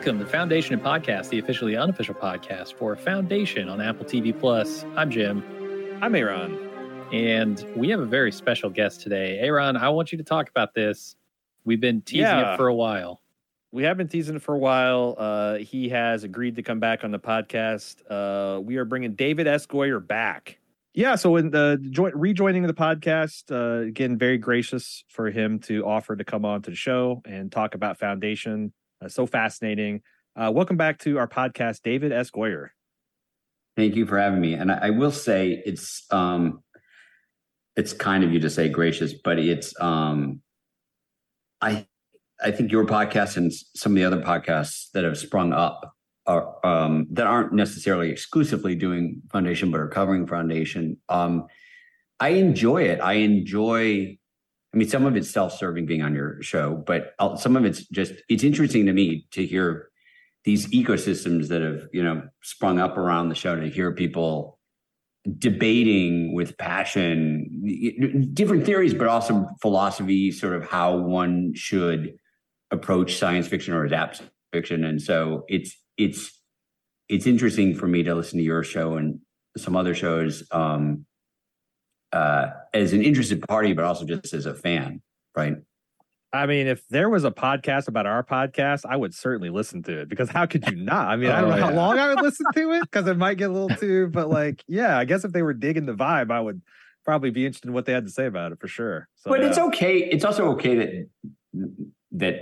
Welcome to Foundation and Podcast, the officially unofficial podcast for Foundation on Apple TV Plus. I'm Jim. I'm A.Ron. And we have a very special guest today. A.Ron, I want you to talk about this. We've been teasing Yeah. it for a while. We have been teasing it for a while. Uh, he has agreed to come back on the podcast. Uh, we are bringing David S. Goyer back. Yeah, so in the joint rejoining the podcast, uh, again, very gracious for him to offer to come on to the show and talk about Foundation. Uh, so fascinating. Uh, welcome back to our podcast, David S. Goyer. Thank you for having me. And I, I will say it's um it's kind of you to say gracious, but it's um I I think your podcast and some of the other podcasts that have sprung up are um that aren't necessarily exclusively doing foundation but are covering foundation. Um I enjoy it. I enjoy I mean some of it's self-serving being on your show, but uh, some of it's just it's interesting to me to hear these ecosystems that have you know sprung up around the show to hear people debating with passion different theories but also philosophy sort of how one should approach science fiction or adapt fiction. And so it's it's it's interesting for me to listen to your show and some other shows um uh as an interested party but also just as a fan right I mean, if there was a podcast about our podcast, I would certainly listen to it because how could you not? I mean, I don't Oh, know how long I would listen to it because it might get a little too, but like, yeah, I guess if they were digging the vibe, I would probably be interested in what they had to say about it for sure. So, but it's okay. It's also okay that that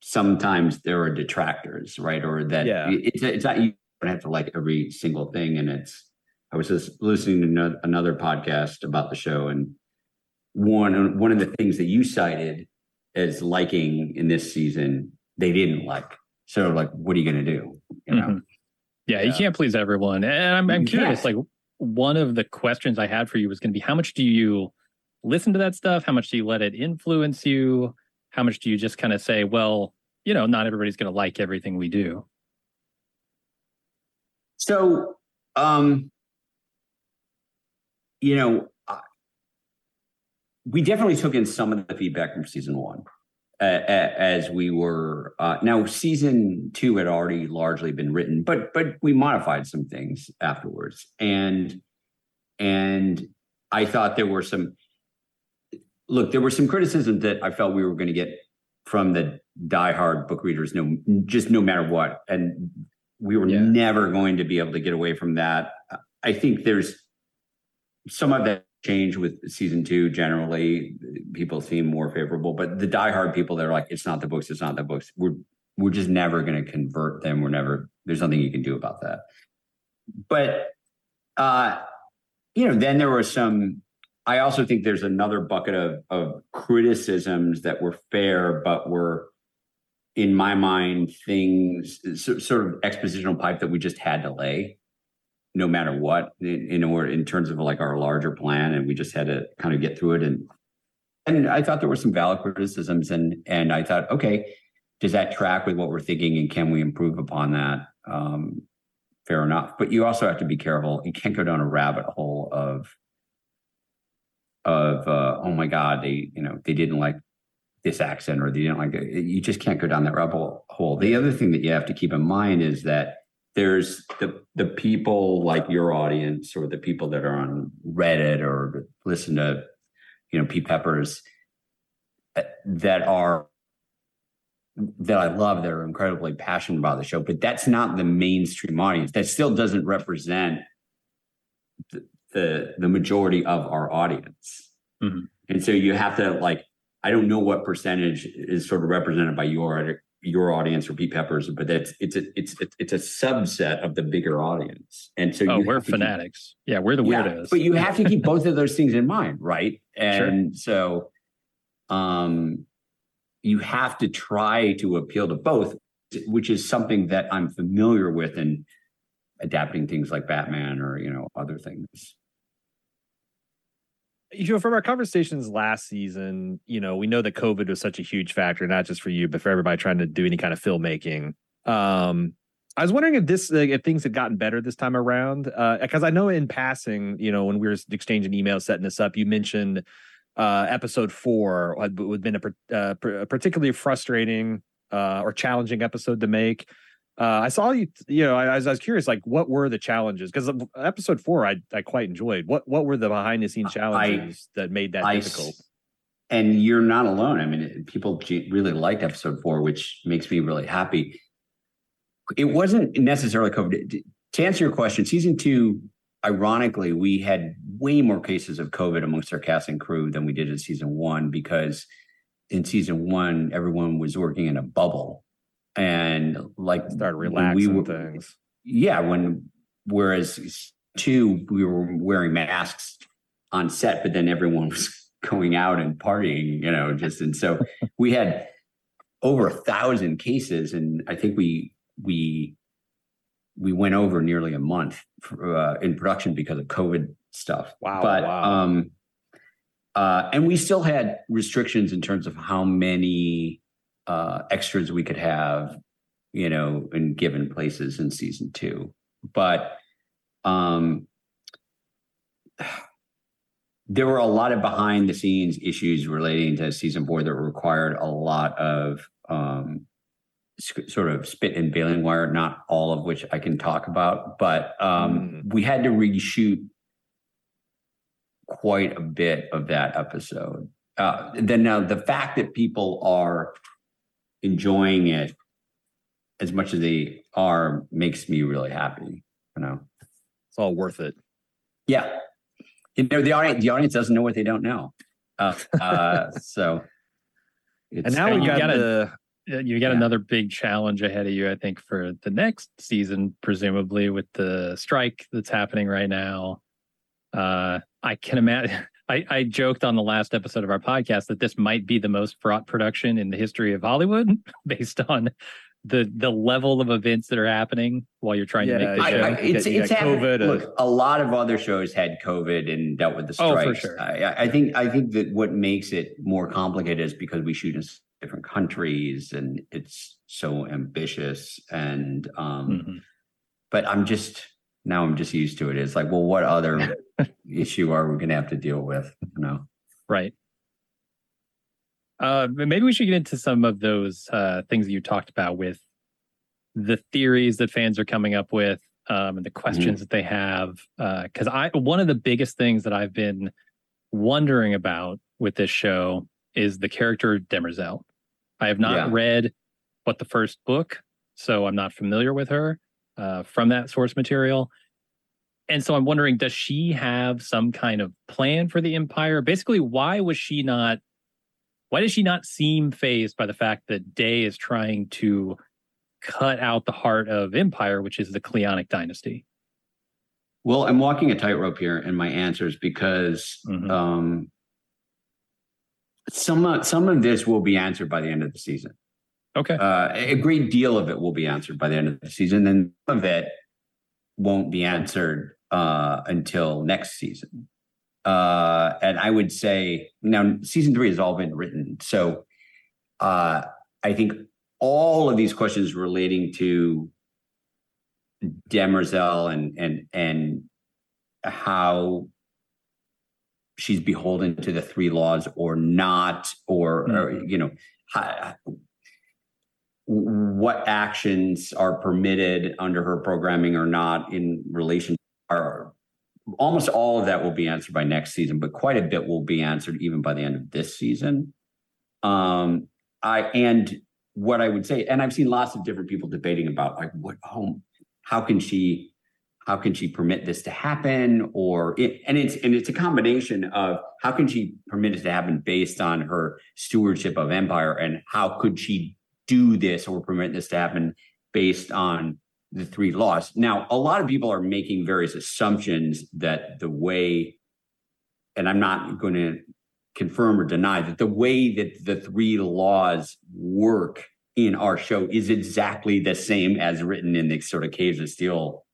sometimes there are detractors, right? Or that Yeah. it's it's not you don't have to like every single thing. And it's I was just listening to no- another podcast about the show, and one one of the things that you cited as liking in this season they didn't like. So like, what are you going to do? You know. Mhm. Yeah, you can't please everyone. And I'm, I'm curious, can't. like, one of the questions I had for you was going to be how much do you listen to that stuff? How much do you let it influence you? How much do you just kind of say, well, you know, not everybody's going to like everything we do? So, um, you know, I- we definitely took in some of the feedback from season one uh, as we were. Uh, now, season two had already largely been written, but but we modified some things afterwards, and and I thought there were some. Look, there were some criticisms that I felt we were going to get from the diehard book readers, no, just no matter what, and we were Yeah. never going to be able to get away from that. I think there's some of that change with season two. Generally, people seem more favorable, but the diehard people, they're like, it's not the books, it's not the books. We're we're just never going to convert them. We're never. There's nothing you can do about that. But uh, you know, then there was some. I also think there's another bucket of of criticisms that were fair, but were in my mind, things so- sort of expositional pipe that we just had to lay, no matter what, in, order in terms of like our larger plan, and we just had to kind of get through it. And and I thought there were some valid criticisms, and and I thought, okay, does that track with what we're thinking, and can we improve upon that? Um, fair enough, but you also have to be careful. You can't go down a rabbit hole of of uh, oh my god, they you know they didn't like this accent or they didn't like it. You just can't go down that rabbit hole. The other thing that you have to keep in mind is that there's the the people like your audience or the people that are on Reddit or listen to you know Pete Peppers uh, that are that I love that are incredibly passionate about the show, but that's not the mainstream audience. That still doesn't represent the the, the majority of our audience. Mhm. And so you have to like I don't know what percentage is sort of represented by your your audience or Pete Peppers, but that's it's a it's it's it's a subset of the bigger audience. And so oh, we're to keep- fanatics. yeah, we're the yeah, weirdos. but you have to keep both of those things in mind, right? Sure. And so um you have to try to appeal to both, which is something that I'm familiar with in adapting things like Batman or you know other things. You know, from our conversations last season, you know, we know that COVID was such a huge factor, not just for you, but for everybody trying to do any kind of filmmaking. Um, I was wondering if this, like, if things had gotten better this time around, because I know in passing, you know, when we were exchanging emails setting this up, you mentioned uh, episode four had, had been a, uh, particularly frustrating uh, or challenging episode to make. Uh, I saw you. You know, I, I, was, I was curious, like, what were the challenges? Because episode four, I I quite enjoyed. What what were the behind the scenes challenges I, that made that difficult? And you're not alone. I mean, people really liked episode four, which makes me really happy. It wasn't necessarily COVID. To answer your question, season two, ironically, we had way more cases of COVID amongst our cast and crew than we did in season one because in season one, everyone was working in a bubble and like start relaxing we were, things. Yeah, when whereas two we were wearing masks on set, but then everyone was going out and partying, you know, just and so we had over a thousand cases, and I think we we we went over nearly a month for, uh, in production because of COVID stuff. Wow! But wow. um, uh, and we still had restrictions in terms of how many uh, extras we could have, you know, in given places in season two. But um, there were a lot of behind the scenes issues relating to season four that required a lot of um, sort of spit and baling wire, not all of which I can talk about, but um, mm. we had to reshoot quite a bit of that episode. Uh, then now the fact that people are enjoying it as much as they are makes me really happy. You know, it's all worth it. Yeah, you know the audience. The audience doesn't know what they don't know. Uh, uh, so, and now we got, got the. You got yeah. another big challenge ahead of you, I think, for the next season, presumably with the strike that's happening right now. Uh, I can imagine. I, I joked on the last episode of our podcast that this might be the most fraught production in the history of Hollywood, based on the the level of events that are happening while you're trying yeah, to make the show. I, I, it's COVID. Look, a lot of other shows had COVID and dealt with the strikes. Oh, for sure. I, I, think I think that what makes it more complicated is because we shoot in different countries and it's so ambitious and um mm-hmm. but I'm just now I'm just used to it. It's like, well, what other issue are we going to have to deal with? You know, right? Uh, maybe we should get into some of those uh, things that you talked about with the theories that fans are coming up with um, and the questions mm-hmm. that they have. Because uh, I, one of the biggest things that I've been wondering about with this show is the character Demerzel. I have not yeah. read what the first book, so I'm not familiar with her uh, from that source material. And so I'm wondering, does she have some kind of plan for the empire? Basically, why was she not? Why does she not seem phased by the fact that Day is trying to cut out the heart of empire, which is the Cleonic dynasty? Well, I'm walking a tightrope here in my answers because mm-hmm. um, some some of this will be answered by the end of the season. Okay. Uh, a great deal of it will be answered by the end of the season, and some of it won't be answered uh, until next season. Uh, and I would say now season three has all been written, so uh, I think all of these questions relating to Demerzel and and and how she's beholden to the three laws or not, or, mm-hmm. or you know, how, what actions are permitted under her programming or not in relation are almost all of that will be answered by next season but quite a bit will be answered even by the end of this season. Um i and what i would say and i've seen lots of different people debating about like what home how can she how can she permit this to happen? Or it, and it's and it's a combination of how can she permit it to happen based on her stewardship of empire and how could she do this or permit this to happen based on the three laws. Now, a lot of people are making various assumptions that the way, and I'm not going to confirm or deny that the way that the three laws work in our show is exactly the same as written in the sort of Caves of Steel,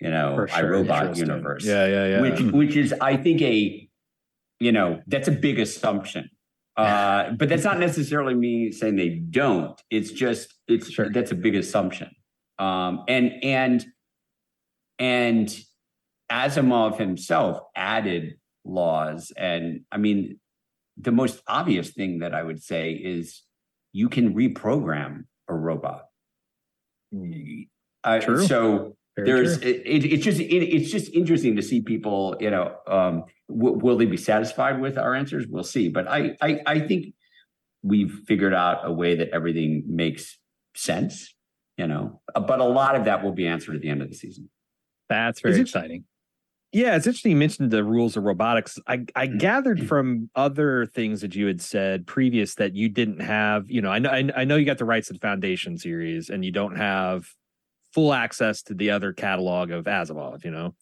you know, sure, I, Robot universe. Yeah, yeah, yeah. Which, which is, I think, a, you know, that's a big assumption uh, but that's not necessarily me saying they don't. It's just it's sure. that's a big assumption. Um, and and and Asimov himself added laws, and I mean, the most obvious thing that I would say is you can reprogram a robot. Uh, True. so Very there's it, it's just it, it's just interesting to see people you know um w- will they be satisfied with our answers we'll see but I, I i think we've figured out a way that everything makes sense you know but a lot of that will be answered at the end of the season That's very it- exciting. Yeah, it's interesting you mentioned the rules of robotics. I, I Mm. gathered from other things that you had said previous that you didn't have, you know, I know I, I know you got the rights to the Foundation series and you don't have full access to the other catalog of Asimov, you know.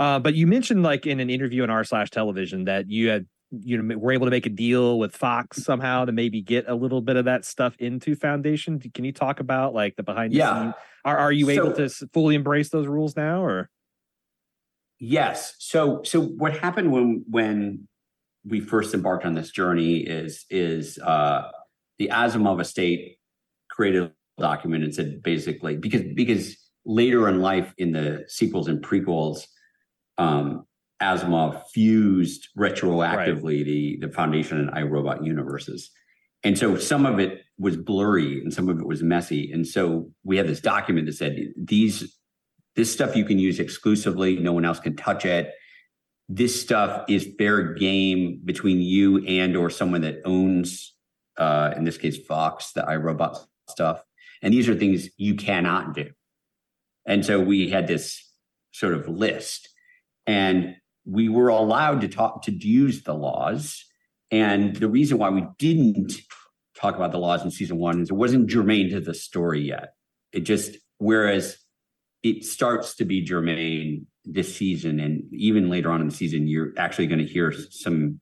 Uh, but you mentioned like in an interview on r slash television that you had you know were able to make a deal with Fox somehow to maybe get a little bit of that stuff into Foundation. Can you talk about like the behind the Yeah. scenes? Are are you able to fully embrace those rules now or Yes. So so what happened when when we first embarked on this journey is is uh the Asimov estate created a document and said basically because because later in life in the sequels and prequels um Asimov fused retroactively the the Foundation and I, Robot universes. And so some of it was blurry and some of it was messy. And so we had this document that said these this stuff you can use exclusively. No one else can touch it. This stuff is fair game between you and or someone that owns uh in this case fox the I, Robot stuff. And these are things you cannot do. And so we had this sort of list and we were allowed to talk to use the laws. And the reason why we didn't talk about the laws in season one is it wasn't germane to the story yet. It just whereas it starts to be germane this season and even later on in the season you're actually going to hear some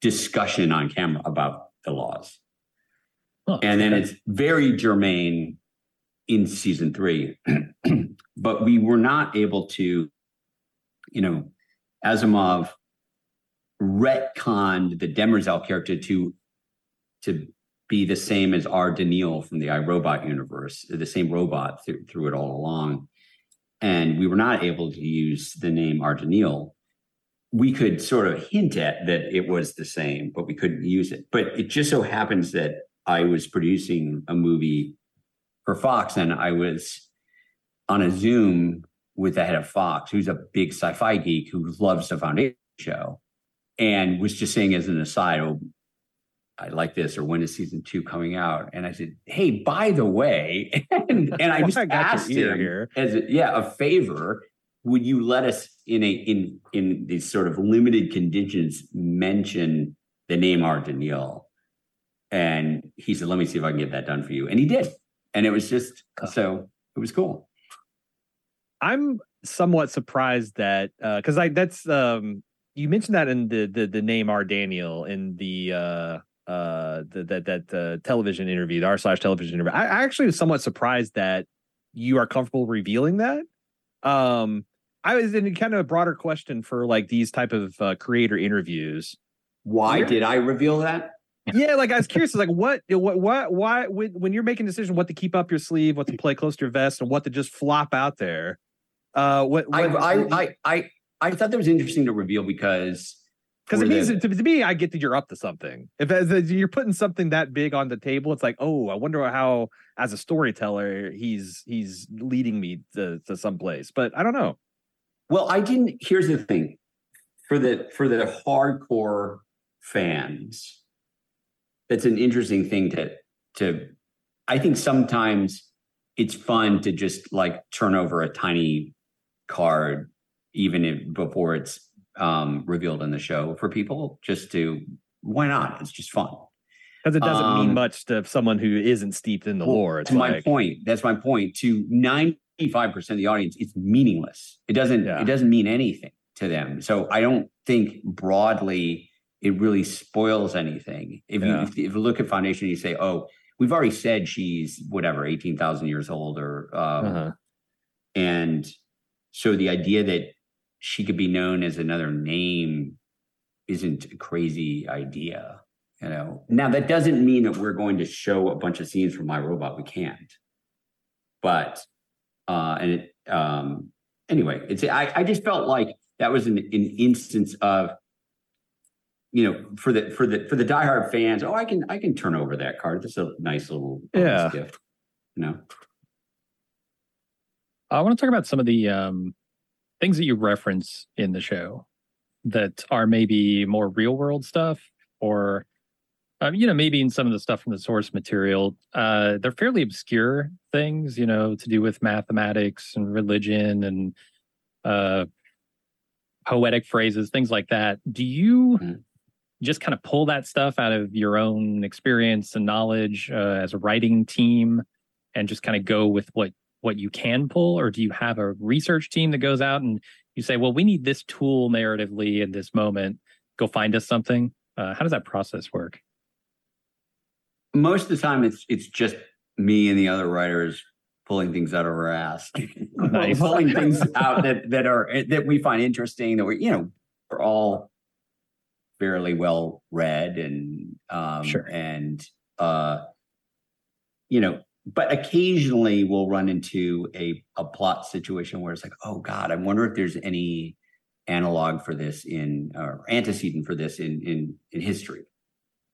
discussion on camera about the laws. Huh, and then it's very germane in season three. But we were not able to you know asimov retconned the demerzel character to to be the same as R. Daneel from the I, Robot universe, the same robot through, through it all along. And we were not able to use the name R. Daneel. We could sort of hint at that it was the same, but we couldn't use it. But it just so happens that I was producing a movie for Fox and I was on a Zoom with the head of Fox, who's a big sci-fi geek who loves the Foundation show, and was just saying as an aside, "Oh, I like this," or "When is season two coming out?" And I said, "Hey, by the way," and, and I just I got asked him here. as a, yeah a favor. Would you let us in a in in these sort of limited conditions mention the name R. Daneel? And he said, "Let me see if I can get that done for you," and he did. And it was just so it was cool. I'm somewhat surprised that because I that's um you mentioned that in the the, the name R Daneel in the uh uh the, that that uh, television interview, the R slash television interview. I, I actually was somewhat surprised that you are comfortable revealing that. Um, I was in kind of a broader question for like these type of uh, creator interviews. Why Yeah. did I reveal that? Yeah, like I was curious, like what, what, what, why, when, when you're making a decision, what to keep up your sleeve, what to play close to your vest, and what to just flop out there. Uh, what, I, what I I I I thought that was interesting to reveal because Because it means the- to, to me, I get that you're up to something. If you're putting something that big on the table, it's like, oh, I wonder how, as a storyteller, he's he's leading me to to someplace. But I don't know. Well, I didn't. Here's the thing: for the for the hardcore fans, that's an interesting thing to to. I think sometimes it's fun to just like turn over a tiny card, even if before it's um, revealed in the show for people, just to why not? It's just fun. Because it doesn't mean Um, much to someone who isn't steeped in the Well, lore. It's to my point. That's my point. To ninety-five percent of the audience, it's meaningless. It doesn't. Yeah. It doesn't mean anything to them. So I don't think broadly it really spoils anything. If you if, if you look at Foundation, you say, "Oh, we've already said she's whatever eighteen thousand years old," or um, uh-huh. and so the idea that she could be known as another name isn't a crazy idea you know? Now that doesn't mean that we're going to show a bunch of scenes from my robot. We can't. But uh and it um anyway it's i, I just felt like that was an, an instance of you know for the for the for the diehard fans oh i can i can turn over that card. That's a nice little Yeah. gift you know I want to talk about some of the um, things that you reference in the show that are maybe more real world stuff or um, you know maybe in some of the stuff from the source material uh, they're fairly obscure things you know to do with mathematics and religion and uh, poetic phrases things like that do you mm-hmm. just kind of pull that stuff out of your own experience and knowledge uh, as a writing team and just kind of go with what what you can pull or do you have a research team that goes out and you say well we need this tool narratively in this moment go find us something uh, how does that process work most of the time it's it's just me and the other writers pulling things out of our ass nice. pulling things out that that are that we find interesting that we you know we're all fairly well read and um sure. and uh you know but occasionally we'll run into a, a plot situation where it's like, oh God, I wonder if there's any analog for this in or antecedent for this in in in history.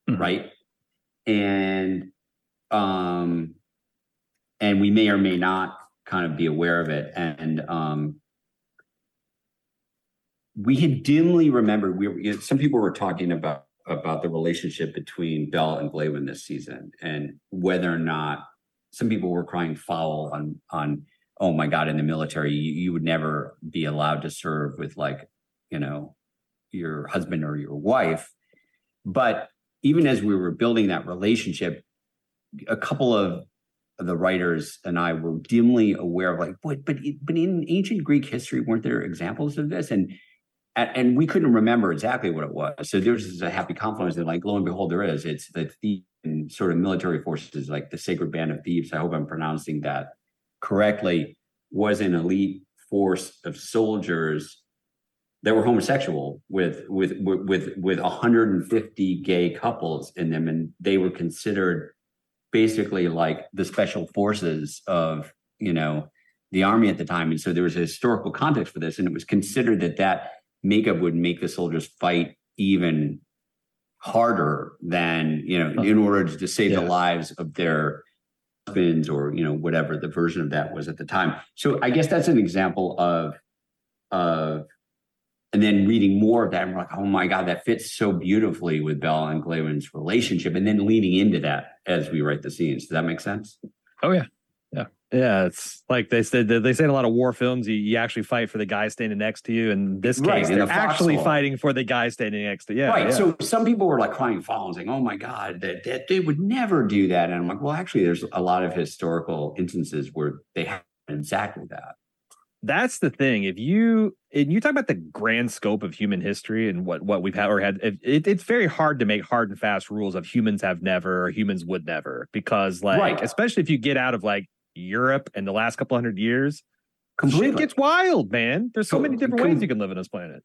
Mm-hmm. Right. And um and we may or may not kind of be aware of it. And um we had dimly remembered we were you know, some people were talking about about the relationship between Bel and Glawen this season and whether or not some people were crying foul on on oh my god in the military you, you would never be allowed to serve with like you know your husband or your wife but even as we were building that relationship a couple of the writers and I were dimly aware of like, but but but in ancient Greek history, weren't there examples of this? And and we couldn't remember exactly what it was. So there was a happy confluence that, like, lo and behold, there is. It's the and sort of military forces like the Sacred Band of Thebes, I hope I'm pronouncing that correctly, was an elite force of soldiers that were homosexual with with with with 150 gay couples in them, and they were considered basically like the special forces of you know the army at the time, and so there was a historical context for this, and it was considered that that makeup would make the soldiers fight even harder than you know uh-huh. in order to save yeah. the lives of their husbands or you know whatever the version of that was at the time. So i guess that's an example of of and then reading more of that and we're like oh my god that fits so beautifully with bel and glawen's relationship and then leaning into that as we write the scenes. Does that make sense? Oh yeah yeah, Yeah, it's like they said. They say in a lot of war films, you, you actually fight for the guy standing next to you. In this case, right, they're the actually fighting for the guy standing next to you. Right. Yeah. So some people were like crying foul and saying, "Oh my god, that, that they would never do that." And I'm like, well, actually, there's a lot of historical instances where they have exactly that. That's the thing. If you and you talk about the grand scope of human history and what what we've had or had, it, it's very hard to make hard and fast rules of humans have never or humans would never because like right. especially if you get out of like Europe in the last couple hundred years, completely Shit gets wild, man. There's so many different Com- ways you can live on this planet.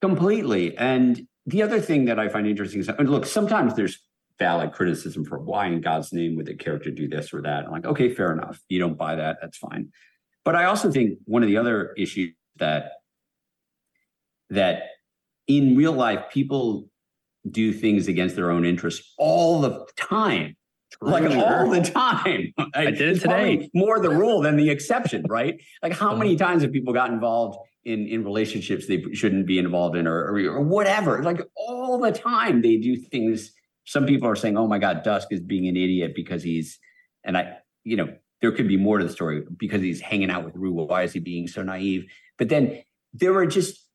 Completely. And the other thing that I find interesting is look, sometimes there's valid criticism for why in God's name would the character do this or that. I'm like, okay, fair enough. You don't buy that, that's fine. But I also think one of the other issues that that in real life people do things against their own interests all the time like all the time. I did it today. More the rule than the exception, right? Like how many uh-huh. times have people got involved in in relationships they shouldn't be involved in, or, or, or whatever? Like all the time they do things. Some people are saying, "Oh my God, Dusk is being an idiot because he's," and I, you know, there could be more to the story because he's hanging out with Rue. Why is he being so naive? But then there are just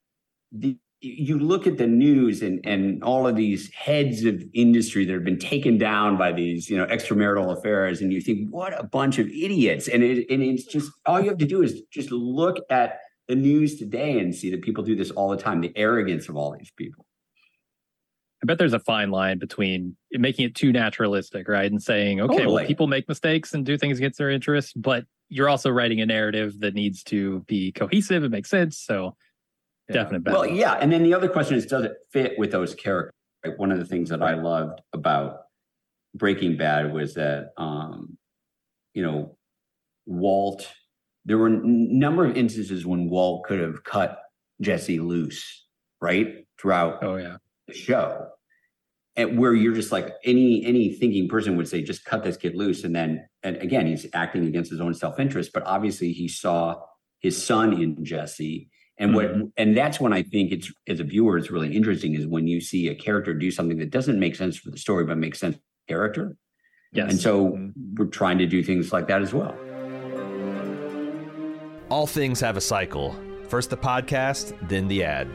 the you look at the news and and all of these heads of industry that have been taken down by these you know extramarital affairs and you think what a bunch of idiots and it and it's just all you have to do is just look at the news today and see that people do this all the time the arrogance of all these people I bet there's a fine line between making it too naturalistic, right? And saying, okay, totally. well, people make mistakes and do things against their interests, but you're also writing a narrative that needs to be cohesive and make sense. So definite balance. Well, yeah, and then the other question is, does it fit with those characters? Like one of the things that I loved about Breaking Bad was that, um, you know, Walt. There were a number of instances when Walt could have cut Jesse loose, right, throughout oh yeah the show, and where you're just like any any thinking person would say, just cut this kid loose, and then and again he's acting against his own self interest, but obviously he saw his son in Jesse. And what mm-hmm. and that's when I think it's as a viewer, it's really interesting is when you see a character do something that doesn't make sense for the story, but makes sense for the character. Yes. And so mm-hmm. we're trying to do things like that as well. All things have a cycle. First the podcast, then the ad.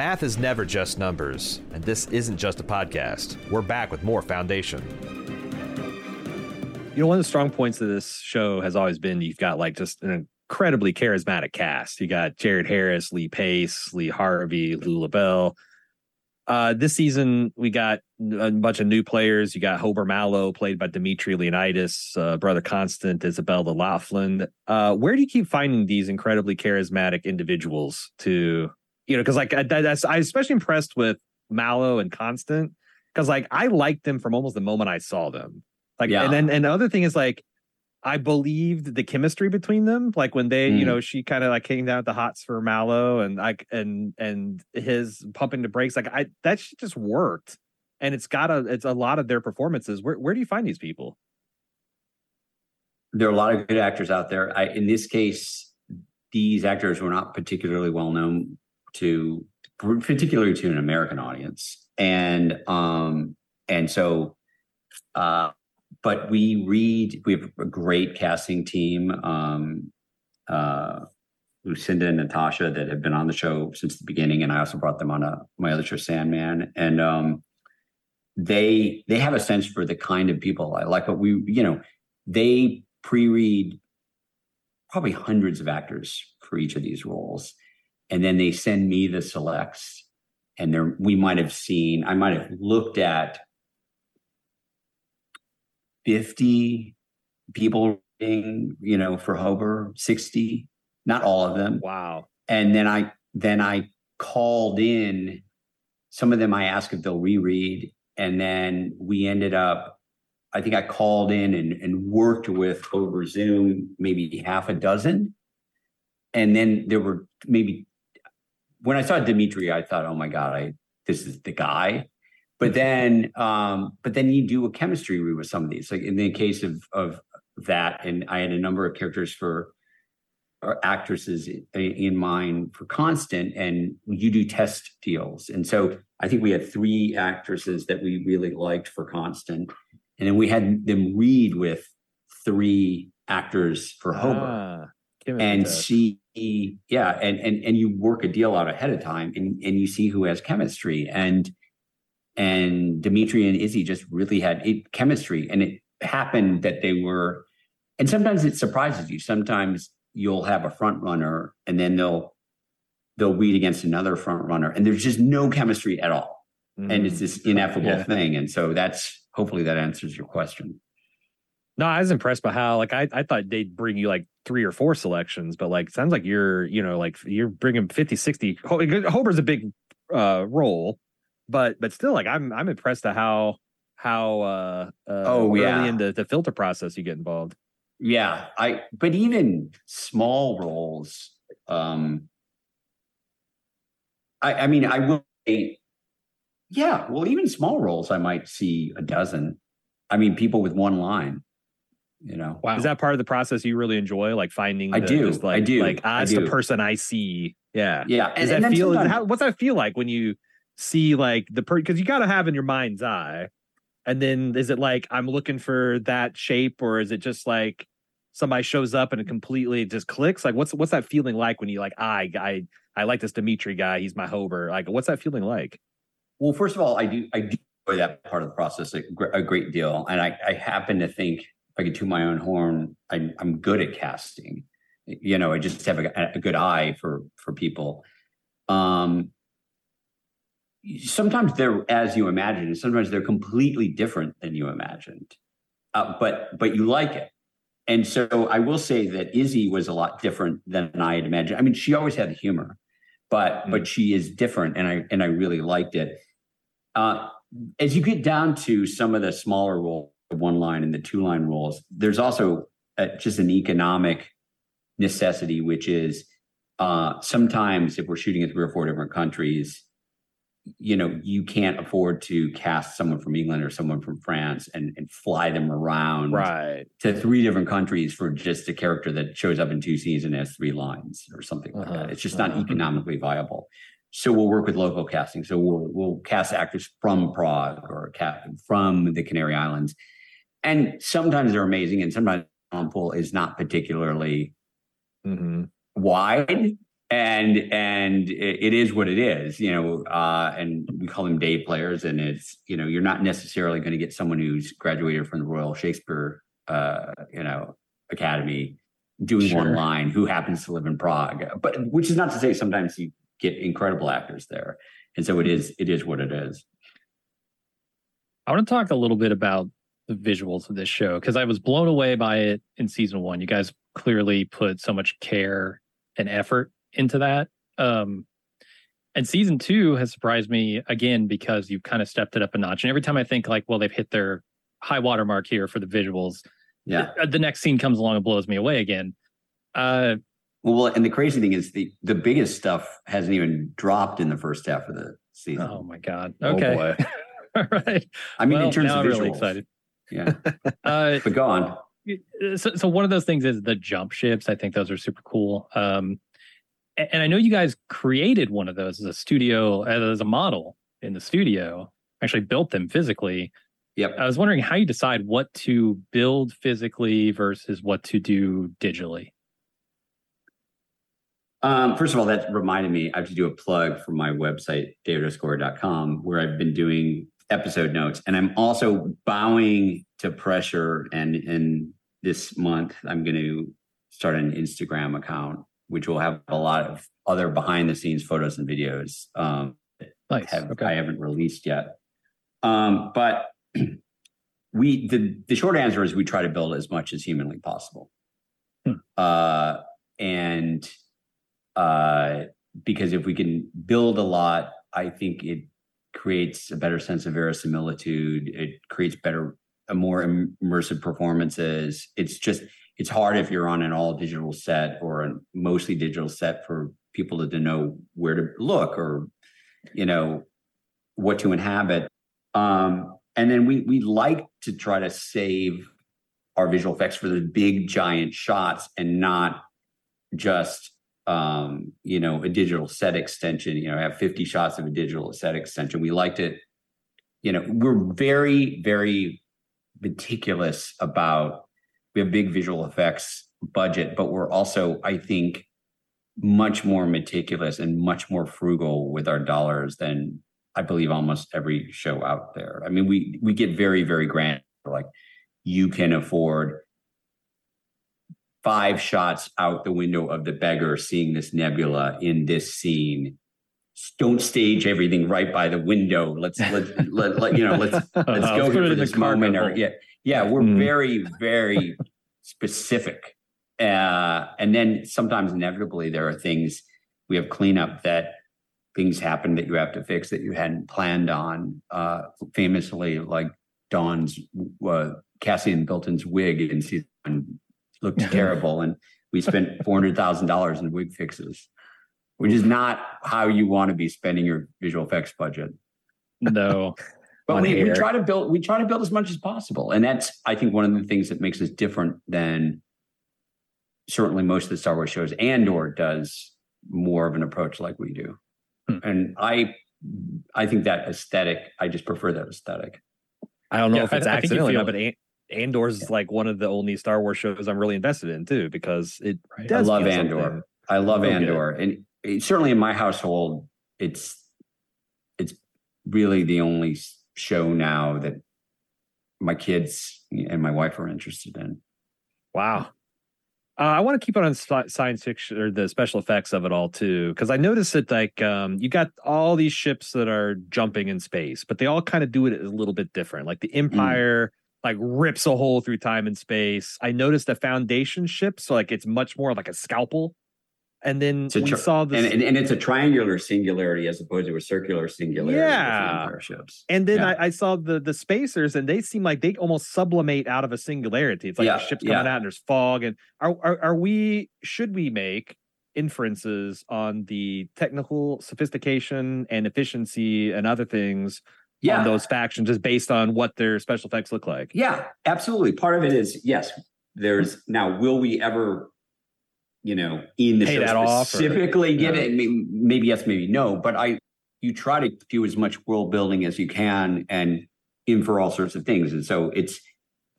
Math is never just numbers, and this isn't just a podcast. We're back with more Foundation. You know, one of the strong points of this show has always been you've got like just an incredibly charismatic cast. You got Jared Harris, Lee Pace, Leah Harvey, Lou Llobell. Uh, this season, we got a bunch of new players. You got Hober Mallow, played by Dimitri Leonidas, uh, Brother Constant, Isabella Laughland. Uh, where do you keep finding these incredibly charismatic individuals to you know, because like I, that's I especially impressed with Mallow and Constant because like I liked them from almost the moment I saw them. Like, yeah. and then and the other thing is like I believed the chemistry between them. Like when they, mm. you know, she kind of like came down the hots for Mallow and like and and his pumping the brakes. Like I that just worked. And it's got a it's a lot of their performances. Where where do you find these people? There are a lot of good actors out there. I in this case, these actors were not particularly well known to particularly to an American audience. And um and so uh but we read we have a great casting team um uh Lucinda and Natasha that have been on the show since the beginning and I also brought them on a my other show Sandman and um they they have a sense for the kind of people I like what we you know they pre-read probably hundreds of actors for each of these roles and then they send me the selects and there we might have seen i might have looked at 50 people you know for hober 60 not all of them. Wow. And then i then i called in some of them i asked if they'll reread and then we ended up i think i called in and, and worked with over zoom maybe half a dozen. And then there were maybe when I saw Dimitri, I thought, oh my God, I this is the guy. But then um, but then you do a chemistry read with some of these. Like in the case of of that, and I had a number of characters for actresses in mind for constant and you do test deals and so i think we had three actresses that we really liked for constant and then we had them read with three actors for hober ah, and see yeah and and and you work a deal out ahead of time and and you see who has chemistry. And and dimitri and izzy just really had it, chemistry. And it happened that they were and sometimes it surprises you. Sometimes you'll have a front runner and then they'll they'll read against another front runner. And there's just no chemistry at all. Mm-hmm. and it's mm. this ineffable yeah. thing. And so that's hopefully that answers your question no, I was impressed by how like I, I thought they'd bring you like three or four selections, but like sounds like you're you know like you're bringing 50, 60. Hober's a big uh role, but but still like I'm I'm impressed at how how uh, uh oh yeah. in the, the filter process you get involved. Yeah, I but even small roles, um I I mean I will say, yeah, well even small roles I might see a dozen. I mean people with one line you know? Wow. is that part of the process you really enjoy like finding i do. like, i do. like ah, the person i see. Yeah. Yeah. Does and, that and feel how, what's that feel like when you see like the person because you got to have in your mind's eye and then is it like i'm looking for that shape or is it just like somebody shows up and it completely just clicks? Like what's what's that feeling like when you like i i i like this dimitri guy. He's my hober. Like what's that feeling like? Well first of all i do i do enjoy that part of the process a, a great deal and i i happen to think I could toot my own horn, I, I'm good at casting. You know, I just have a, a good eye for for people. Um, sometimes they're as you imagine, and sometimes they're completely different than you imagined. Uh, but but you like it. And so I will say that Izzy was a lot different than I had imagined. I mean, she always had the humor, but mm-hmm. but she is different, and I and I really liked it. Uh, as you get down to some of the smaller roles, one line and the two line roles. There's also a, just an economic necessity, which is uh, sometimes if we're shooting in three or four different countries, you know, you can't afford to cast someone from England or someone from France and, and fly them around right to three different countries for just a character that shows up in two scenes and has three lines or something like Uh-huh, that. It's just not uh-huh. economically viable. So we'll work with local casting. So we'll we'll cast actors from Prague or from the Canary Islands, and sometimes they're amazing, and sometimes the talent pool is not particularly hmm wide and and it, it is what it is you know uh and we call them day players and it's you know you're not necessarily going to get someone who's graduated from the royal shakespeare uh you know academy doing one line who happens to live in prague but which is not to say sometimes you get incredible actors there and so it is it is what it is. I want to talk a little bit about the visuals of this show because I was blown away by it in season one. You guys clearly put so much care and effort into that. Um, and season two has surprised me again because you've kind of stepped it up a notch. And every time I think like, well, they've hit their high water mark here for the visuals, yeah the, the next scene comes along and blows me away again. Uh, well and the crazy thing is the the biggest stuff hasn't even dropped in the first half of the season oh my god. Oh, Okay. boy. All right. i mean well, in terms now of I'm visuals really excited. Yeah Uh, but go on so, so one of those things is the jump ships. I think those are super cool. Um, and I know you guys created one of those as a studio, as a model in the studio. Actually, built them physically. Yep. I was wondering how you decide what to build physically versus what to do digitally. Um, first of all, that reminded me, I have to do a plug for my website, davidsgoyer.com, where I've been doing episode notes. And I'm also bowing to pressure. And in this month, I'm going to start an Instagram account, which will have a lot of other behind the scenes photos and videos. Um, Nice. have okay. I haven't released yet. Um, but we the the short answer is we try to build as much as humanly possible. Hmm. Uh, and uh, because if we can build a lot, I think it creates a better sense of verisimilitude. It creates better, a more im- immersive performances. It's just it's hard if you're on an all digital set or a mostly digital set for people to, to know where to look or you know what to inhabit um and then we we like to try to save our visual effects for the big giant shots and not just um you know a digital set extension you know I have 50 shots of a digital set extension we liked it. you know we're very very meticulous about we have big visual effects budget but we're also i think much more meticulous and much more frugal with our dollars than I believe almost every show out there. I mean, we we get very very grand. Like you can afford five shots out the window of the beggar seeing this nebula in this scene. Don't stage everything right by the window. Let's let's let, let you know. Let's let's Uh, go let's here for this moment. Or, yeah, yeah. We're Mm. very very specific, uh, and then sometimes inevitably there are things we have cleanup that things happen that you have to fix that you hadn't planned on. Uh, famously, like Dawn's uh, Cassian Bilton's wig in season one looked terrible, and we spent four hundred thousand dollars in wig fixes, which is not how you want to be spending your visual effects budget. No. But we, we try to build we try to build as much as possible, and that's I think one of the things that makes us different than certainly most of the Star Wars shows. Andor does more of an approach like we do, Hmm. and I I think that aesthetic. I just prefer that aesthetic. I don't know Yeah, if it's I think you accidentally, or feel- but An- Andor's like one of the only Star Wars shows I'm really invested in too, because it Right. does. love Andor. something. I love Real good. Andor, and it, certainly in my household, it's it's really the only show now that my kids and my wife are interested in. Wow. Uh, I want to keep it on science fiction or the special effects of it all too, because I noticed that like um, you got all these ships that are jumping in space, but they all kind of do it a little bit different. Like the Empire, like rips a hole through time and space. I noticed the Foundation ship, so like it's much more like a scalpel. And then we tri- saw this, and, and and it's a triangular singularity as opposed to a circular singularity. Yeah. Ships. And then Yeah. I, I saw the the spacers, and they seem like they almost sublimate out of a singularity. It's like Yeah, the ship's yeah. coming out, and there's fog. And are, are are we? Should we make inferences on the technical sophistication and efficiency and other things Yeah. those factions just based on what their special effects look like. Yeah, absolutely. Part of it is yes. There's now. Will we ever, you know, in the Pay show or- specifically give Yeah. it? Maybe, maybe yes, maybe no. But I, you try to do as much world building as you can and infer all sorts of things. And so it's.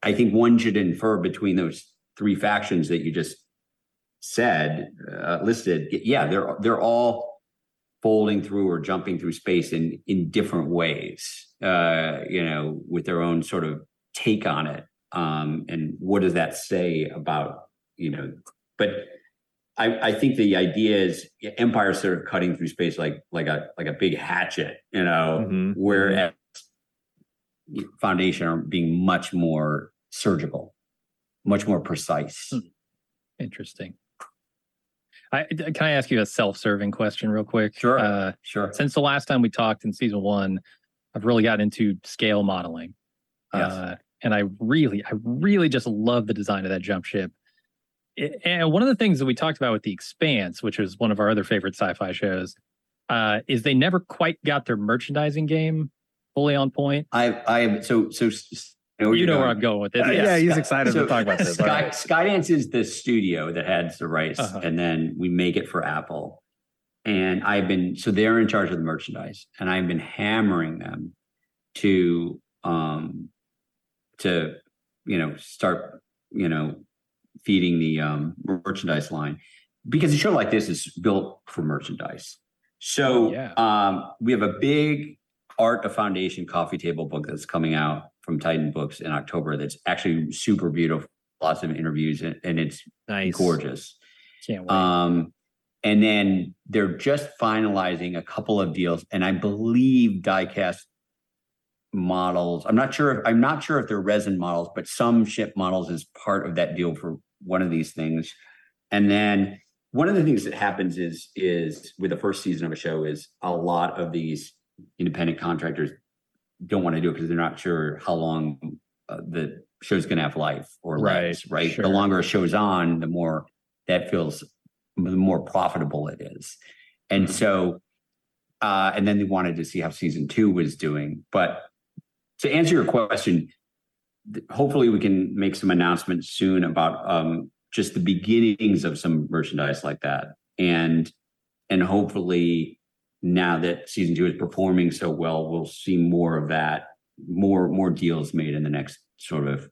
I think one should infer between those three factions that you just said uh, listed. Yeah, they're they're all folding through or jumping through space in in different ways. Uh, you know, with their own sort of take on it. Um, and what does that say about you know? But I, I think the idea is Empire sort of cutting through space like like a like a big hatchet, you know, Mhm. whereas Foundation are being much more surgical, much more precise. Hmm. Interesting. I can I ask you a self-serving question real quick? Sure. Uh, Sure. since the last time we talked in season one, I've really gotten into scale modeling. Yes. Uh, and I really, I really just love the design of that jump ship. It- and one of the things that we talked about with The Expanse, which is one of our other favorite sci-fi shows, uh, is they never quite got their merchandising game fully on point. I I am so so know you know where. I'm going with this. Uh, Yeah, yeah, he's Sky- excited so to talk about this. Sky, right. Skydance is the studio that has the rights, Uh-huh. and then we make it for Apple. And I've been so they're in charge of the merchandise, and I've been hammering them to um to you know start you know feeding the um merchandise line because a show like this is built for merchandise. So Yeah. um we have a big art of foundation coffee table book that's coming out from Titan Books in October that's actually super beautiful, lots of interviews and, and it's Nice. gorgeous. Can't wait. Um, and then they're just finalizing a couple of deals, and I believe diecast models. I'm not sure if I'm not sure if they're resin models, but some ship models is part of that deal for one of these things. And then one of the things that happens is is with the first season of a show is a lot of these independent contractors don't want to do it because they're not sure how long uh, the show's going to have life or Right, legs, right? sure. The longer a show's on, the more that feels the more profitable it is. And Mm-hmm. so, uh, and then they wanted to see how season two was doing. But to answer your question, th- hopefully we can make some announcements soon about um, just the beginnings of some merchandise like that. And and hopefully now that season two is performing so well, we'll see more of that, more more deals made in the next sort of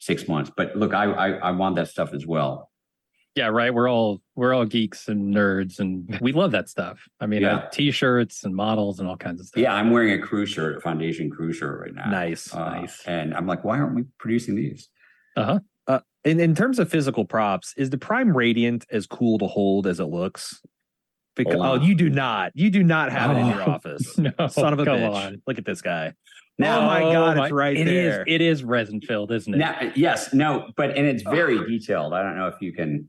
six months. But look, I I, I want that stuff as well. yeah, right. We're all we're all geeks and nerds, and we love that stuff. I mean, Yeah. uh, t-shirts and models and all kinds of stuff. Yeah, I'm wearing a crew shirt, a foundation crew shirt right now. Nice. Uh, nice. And I'm like, why aren't we producing these? Uh-huh. Uh, in in terms of physical props, is the Prime Radiant as cool to hold as it looks? Because Hold oh, you do not. You do not have it in your Oh, office. no, Son of a come bitch. on. Look at this guy. Now- oh my god, my- it's right it is- there. it is resin filled, isn't it? Now, yes, no, but and it's very detailed. I don't know if you can.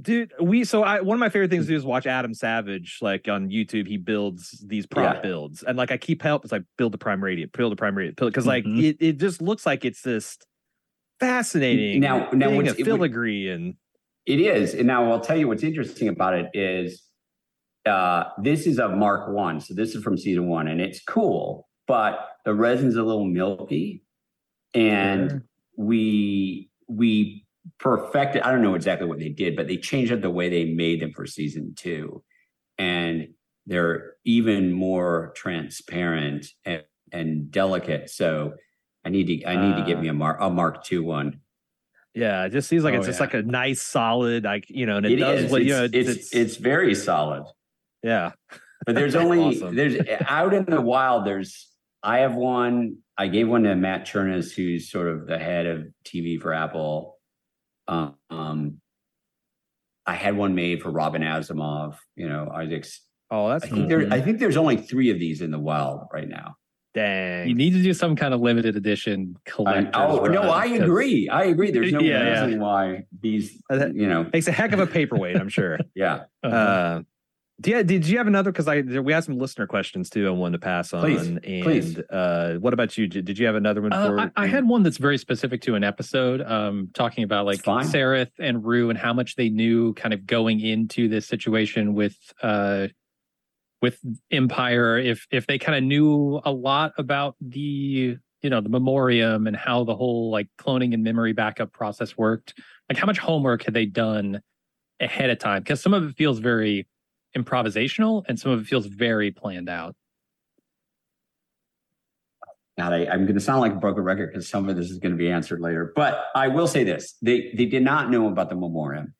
Dude, we so I one of my favorite things to do is watch Adam Savage like on YouTube. He builds these prop Yeah. builds, and like I keep help. It's like build the prime radiant, build the prime radiant, because like Mhm. it, it just looks like it's just fascinating. Now- now thing what's- of it filigree and It is, and now I'll tell you what's interesting about it is, uh, this is a Mark One, so this is from season one, and it's cool, but the resin's a little milky, and Sure. we we perfected. I don't know exactly what they did, but they changed up the way they made them for season two, and they're even more transparent and, and delicate. So I need to I need to get Ah. me a Mark a Mark Two one. yeah, it just seems like Oh, it's just like a nice solid, like you know, and it, It does is. what you It's, know. it's, it's very solid. Yeah, But there's only Awesome. there's out in the wild. There's I have one. I gave one to Matt Cherniss, who's sort of the head of TV for Apple. Um, um, I had one made for Robin Asimov. You know, Isaac's. oh, I that's think cool. there. I think there's only three of these in the wild right now. dang. You need to do some kind of limited edition I- collector. oh no, I agree. I agree. There's no Yeah, yeah. reason why these. Uh, You know, Makes a heck of a paperweight, I'm sure. yeah. Uh, Yeah, did you have another? Because I we had some listener questions too. I wanted to pass on. Please, and please. Uh, what about you? Did, did you have another one? Uh, for I, I had one that's very specific to an episode, um, talking about like It's fine. Sareth and Rue and how much they knew kind of going into this situation with uh with Empire, if if they kind of knew a lot about the you know the memoriam and how the whole like cloning and memory backup process worked, like how much homework had they done ahead of time? Because some of it feels very improvisational and some of it feels very planned out. God, I, I'm going to sound like a broken record because some of this is going to be answered later. But I will say this: they they did not know about the memoriam.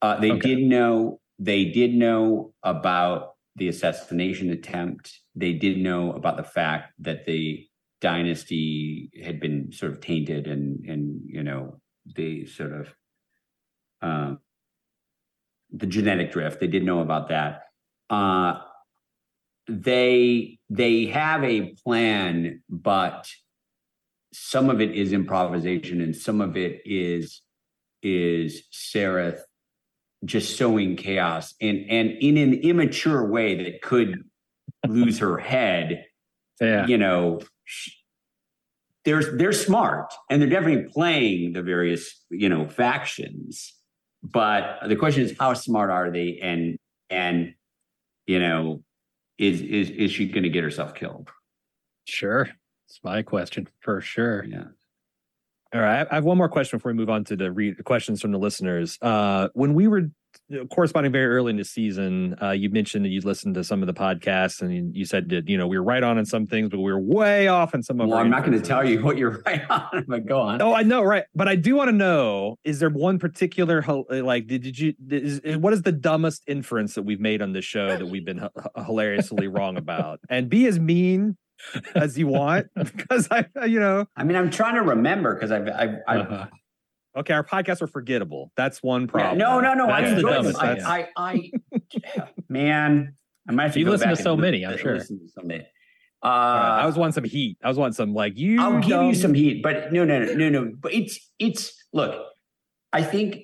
Uh, they Okay. did know they did know about the assassination attempt. They did know about the fact that the dynasty had been sort of tainted and and you know the sort of um, the genetic drift. They did know about that. Uh, they they have a plan, but some of it is improvisation and some of it is is Sareth just sowing chaos and and in an immature way that could lose her head. Yeah. You know, they're they're smart and they're definitely playing the various you know factions. But the question is, how smart are they? And and you know, is is is she going to get herself killed? Sure. It's my question for sure. Yeah. All right, I have one more question before we move on to the re- questions from the listeners. Uh, when we were corresponding very early in the season, uh, you mentioned that you listened to some of the podcasts, and you, said that you know we were right on in some things, but we were way off in some of. Well, I'm not going to tell you what you're right on, but go on. Oh, I know, right? But I do want to know: is there one particular like did, did you is, what is the dumbest inference that we've made on this show that we've been h- hilariously wrong about? And be as mean as you want, because I, you know, I mean, I'm trying to remember because I've, I've, I've Uh-huh. Okay, our podcasts are forgettable. That's one yeah, problem. no, no, no. I That's the enjoy them. dumbest I, thing. I, I, man, I might have to You listen to so many, I'm sure. listen to someday. Uh, I was wanting some heat. I was wanting some like you. I'll give you some heat, but no, no, no, no, no. But it's, it's. Look, I think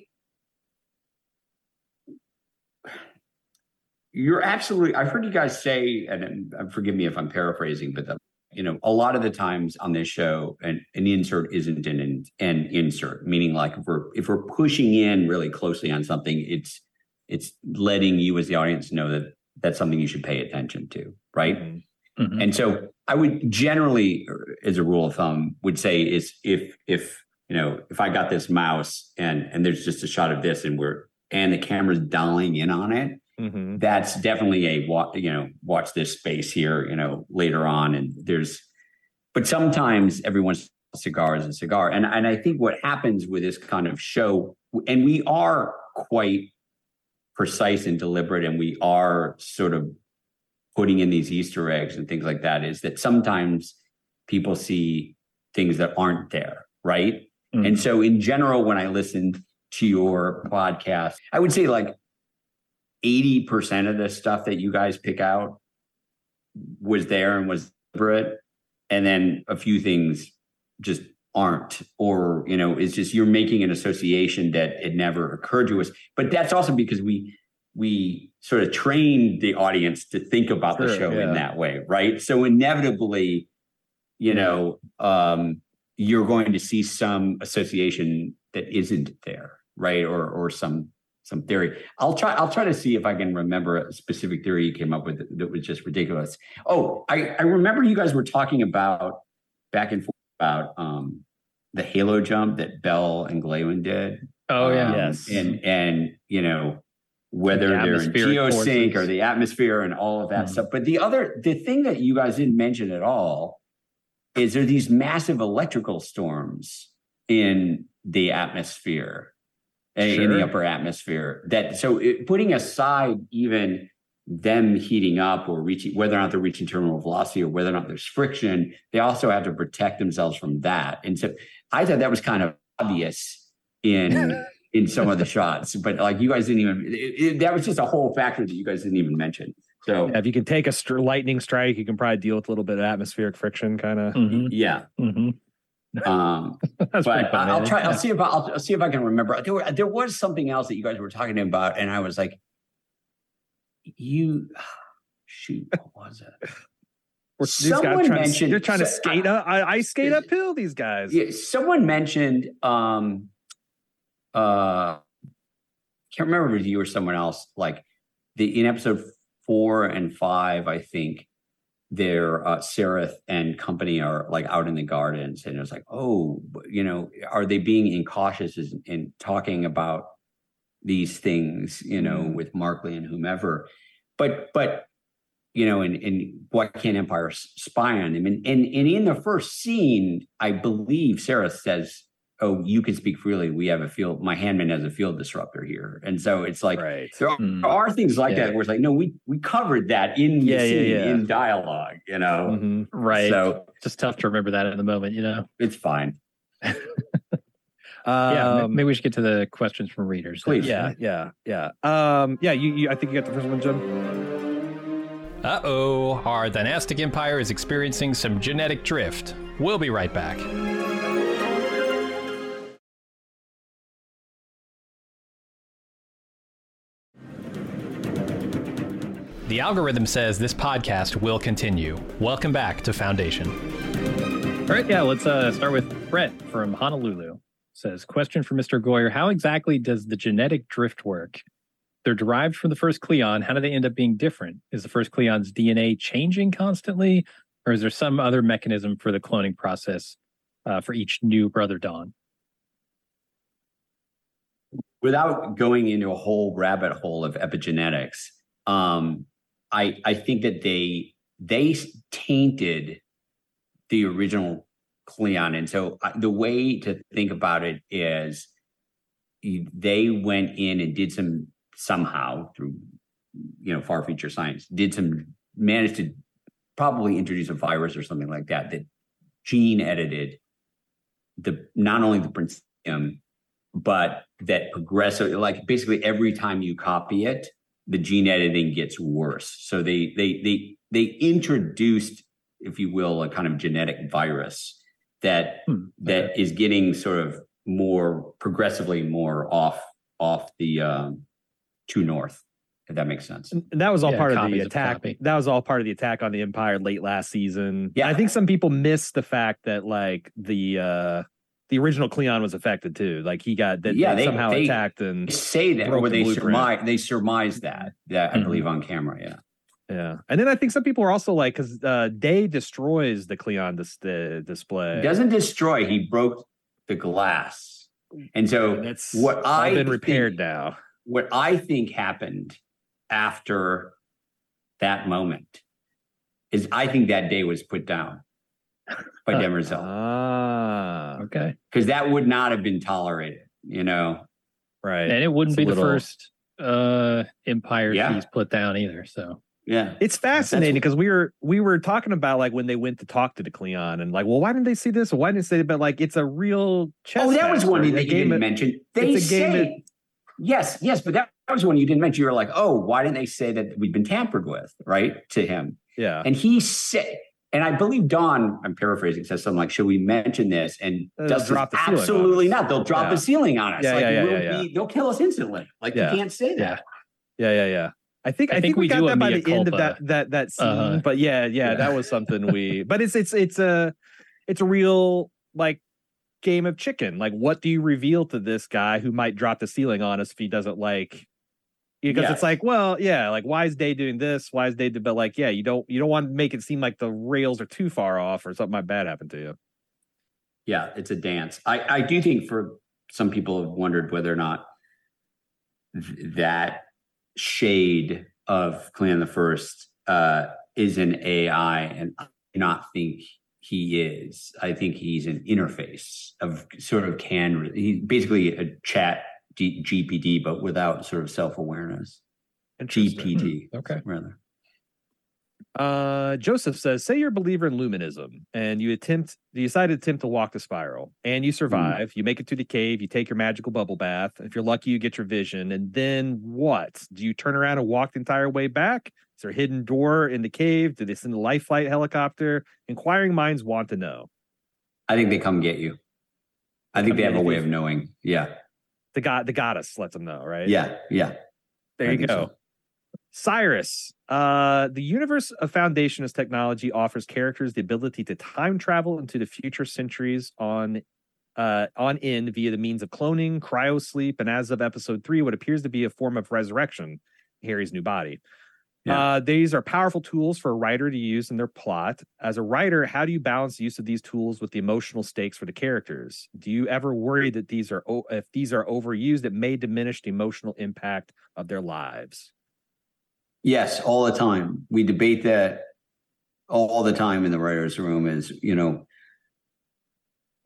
you're absolutely. I've heard you guys say, and uh, forgive me if I'm paraphrasing, but the, you know, a lot of the times on this show, an, an insert isn't an, an insert. Meaning, like if we're if we're pushing in really closely on something, it's it's letting you as the audience know that that's something you should pay attention to, right? Mhm. Mhm. And so I would generally, as a rule of thumb, would say is if if you know if I got this mouse and and there's just a shot of this and we're and the camera's dialing in on it, Mhm. that's definitely a you know watch this space here you know later on and there's but sometimes everyone's cigar is a cigar and and I think what happens with this kind of show and we are quite precise and deliberate and we are sort of putting in these easter eggs and things like that is that sometimes people see things that aren't there right Mhm. and so in general when i listen to your podcast i would say like 80% of the stuff that you guys pick out was there and was deliberate and then a few things just aren't or you know it's just you're making an association that it never occurred to us. But that's also because we we sort of trained the audience to think about the show yeah. in that way right? So inevitably you know um you're going to see some association that isn't there right? Or or some some theory i'll try i'll try to see if i can remember a specific theory you came up with that was just ridiculous oh i i remember you guys were talking about back and forth about um the halo jump that bel and Glawen did Oh yeah. um, Yes. and and you know whether The they're in atmospheric geosync or the atmosphere and all of that Mhm. stuff but the other the thing that you guys didn't mention at all is there are these massive electrical storms in the atmosphere uh, in the upper atmosphere that so it, putting aside even them heating up or reaching whether or not they're reaching terminal velocity or whether or not there's friction they also have to protect themselves from that and so i thought that was kind of obvious in in some of the shots but like you guys didn't even it, it- that was just a whole factor that you guys didn't even mention so Yeah, if you can take a str- lightning strike, you can probably deal with a little bit of atmospheric friction, kind of. Mhm. yeah Mhm. Um but funny. I'll try. I'll see if I, I'll, I'll see if I can remember. There, were, there was something else that you guys were talking about, and I was like, you shoot, what was it? Guys Someone trying mentioned- to, they're trying to skate up. I, I skate uphill. These guys. Yeah, someone mentioned um uh can't remember if it was you or someone else, like the in episode four and five, I think their uh Sareth and company are like out in the gardens and it's like, oh, you know, are they being incautious in, in talking about these things, you know, Mm. with Markley and whomever. But but you know, and, and what can Empire spy on him? And, and and in the first scene, I believe Sarah says, "Oh, you can speak freely. We have a field. My handman has a field disruptor here." And so it's like right. there, are, Hmm. there are things like Yeah. that where it's like, no, we we covered that in the Yeah, yeah, scene yeah. in dialogue. You know, Mhm. Right. So just tough to remember that in the moment, you know. it's fine. yeah, Um, maybe we should get to the questions from readers. Please. Yeah, yeah, yeah. Um, yeah. You, you. I think you got the first one, Jim. Uh oh, our dynastic empire is experiencing some genetic drift. We'll be right back. The algorithm says this podcast will continue. Welcome back to Foundation. All right, yeah, let's uh, start with Brett from Honolulu. Says, question for Mr. Goyer How exactly does the genetic drift work? They're derived from the first Cleon. How do they end up being different? Is the first Cleon's DNA changing constantly, or is there some other mechanism for the cloning process uh, for each new brother Dawn? without going into a whole rabbit hole of epigenetics, um, I I think that they they tainted the original Cleon, and so I, the way to think about it is they went in and did some somehow through you know far future science did some managed to probably introduce a virus or something like that that gene edited the not only the principium but that progressive like basically every time you copy it the gene editing gets worse so they they they they introduced if you will a kind of genetic virus that Hmm, that is getting sort of more progressively more off off the um true north if that makes sense And that was all Yeah, part of the copies of attack. that was all part of the attack on the Empire late last season. Yeah. I think some people missed the fact that like the uh the original Cleon was affected too. Like he got that Yeah, they somehow they- attacked and say that or they surmise they surmise that that i Mhm. believe on camera yeah yeah. And then I think some people are also like because uh Day destroys the Cleon dis- the display. He doesn't destroy he broke the glass and so And it's what all I been repaired think- now. what I think happened after that moment is I think that day was put down by Huh. Demerzel Ah, Okay. because that would not have been tolerated. You know, right. And it wouldn't It's a be the first uh, empire Yeah. he's put down either. So yeah, It's fascinating because we were we were talking about like when they went to talk to the Cleon and like, well, why didn't they see this? Why didn't they say? But like, it's a real chess. Oh, that was one They that you gave didn't it- mention. They it's a game say yes, yes, but that, that was one you didn't mention. You were like, oh, why didn't they say that we've been tampered with, right? To him, Yeah, and he said, and I believe Dawn, I'm paraphrasing, says something like, "Should we mention this?" And Uh, Dustin, drop the absolutely not. They'll drop Yeah. the ceiling on us. Yeah, like, yeah, yeah, we'll yeah, yeah. Be, they'll kill us instantly. Like Yeah. you can't say that. yeah, yeah, yeah. I think I I, think think, we, we got do that by mea the end of that that that scene. Uh-huh. But yeah, yeah, Yeah. that was something we. But it's it's it's a it's a real like game of chicken. Like, what do you reveal to this guy who might drop the ceiling on us if he doesn't like? Because Yes. it's like, well, yeah, like why is Day doing this? Why is Day? do- But like, yeah, you don't you don't want to make it seem like the rails are too far off or something might bad happen to you. Yeah, it's a dance. I, I do think for some people have wondered whether or not th- that shade of Cleon the First uh, is an AI, and I do not think he is. I think he's an interface of sort of can he's basically a chat G- GPT, but without sort of self awareness. Interesting. GPT, okay. rather. Uh, Joseph says, say you're a believer in luminism and you attempt, you decide to attempt to walk the spiral and you survive. You make it to the cave, you take your magical bubble bath. If you're lucky, you get your vision. And then what? Do you turn around and walk the entire way back? Is there a hidden door in the cave? Do they send a life flight helicopter? Inquiring minds want to know. I think they come get you. I think they have a way of knowing. Yeah. The god, the goddess lets them know, right? Yeah. Yeah. There I you go. so. Cyrus, uh, the universe of Foundationist technology offers characters the ability to time travel into the future centuries on uh, on in via the means of cloning, cryosleep, and as of episode three, what appears to be a form of resurrection, Hari's new body. Yeah. Uh, these are powerful tools for a writer to use in their plot. As a writer, how do you balance the use of these tools with the emotional stakes for the characters? Do you ever worry that these are if these are overused, it may diminish the emotional impact of their lives? Yes, all the time. We debate that all the time in the writers' room. Is you know,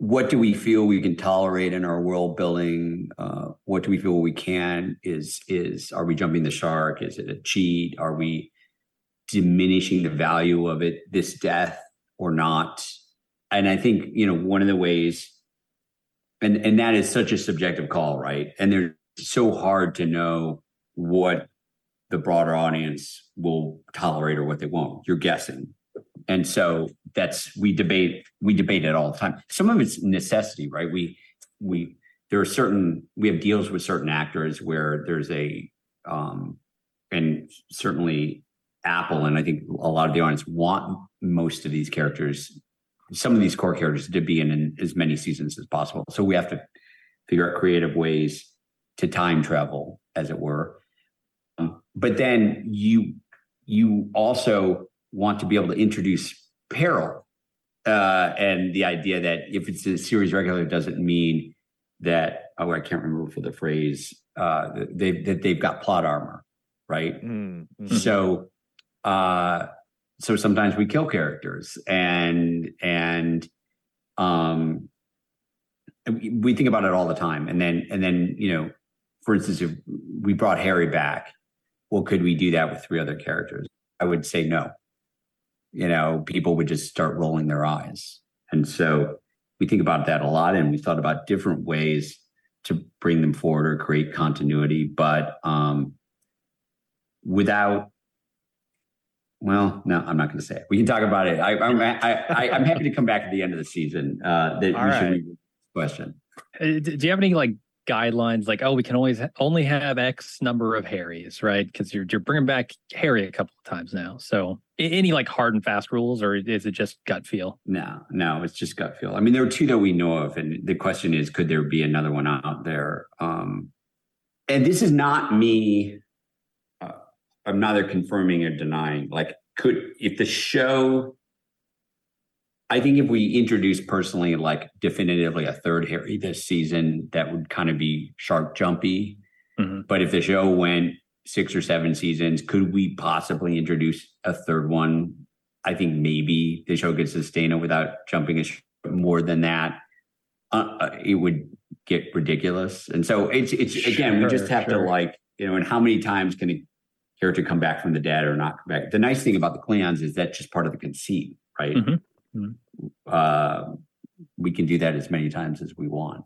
what do we feel we can tolerate in our world building? Uh, what do we feel we can? Is is are we jumping the shark? Is it a cheat? Are we diminishing the value of it? This death or not? And I think you know one of the ways, and and that is such a subjective call, right? And they're so hard to know what the broader audience will tolerate or what they won't. You're guessing. And so that's we debate we debate it all the time. Some of it's necessity, right? We we there are certain we have deals with certain actors where there's a um and certainly Apple and I think a lot of the audience want most of these characters, some of these core characters to be in, in as many seasons as possible. So we have to figure out creative ways to time travel, as it were. Um, but then you you also want to be able to introduce peril uh, and the idea that if it's a series regular doesn't mean that oh I can't remember for the phrase uh, they that they've got plot armor, right? Mm-hmm. So uh, so sometimes we kill characters and and um we think about it all the time and then and then you know for instance if we brought hari back well could we do that with three other characters i would say no you know people would just start rolling their eyes and so we think about that a lot and we thought about different ways to bring them forward or create continuity but um without well, no, I'm not going to say it. We can talk about it. I, I'm I, I, I'm happy to come back at the end of the season. Uh, that All we right. should read this question. Uh, Do you have any like guidelines? Like, oh, we can always only have X number of Haris, right? Because you're you're bringing back Hari a couple of times now. So, any like hard and fast rules, or is it just gut feel? No, no, it's just gut feel. I mean, there are two that we know of, and the question is, could there be another one out there? Um, and this is not me. Uh, I'm neither confirming or denying. Like, could if the show? I think if we introduce personally, like definitively a third Hari this season, that would kind of be shark jumpy. Mhm. But if the show went six or seven seasons, could we possibly introduce a third one? I think maybe the show could sustain it without jumping a sh- more than that. Uh, uh, it would get ridiculous, and so it's it's again we just have sure. to like you know, and how many times can a character come back from the dead or not come back? The nice thing about the Cleons is that's just part of the conceit, right? Mhm. Mhm. Uh, we can do that as many times as we want.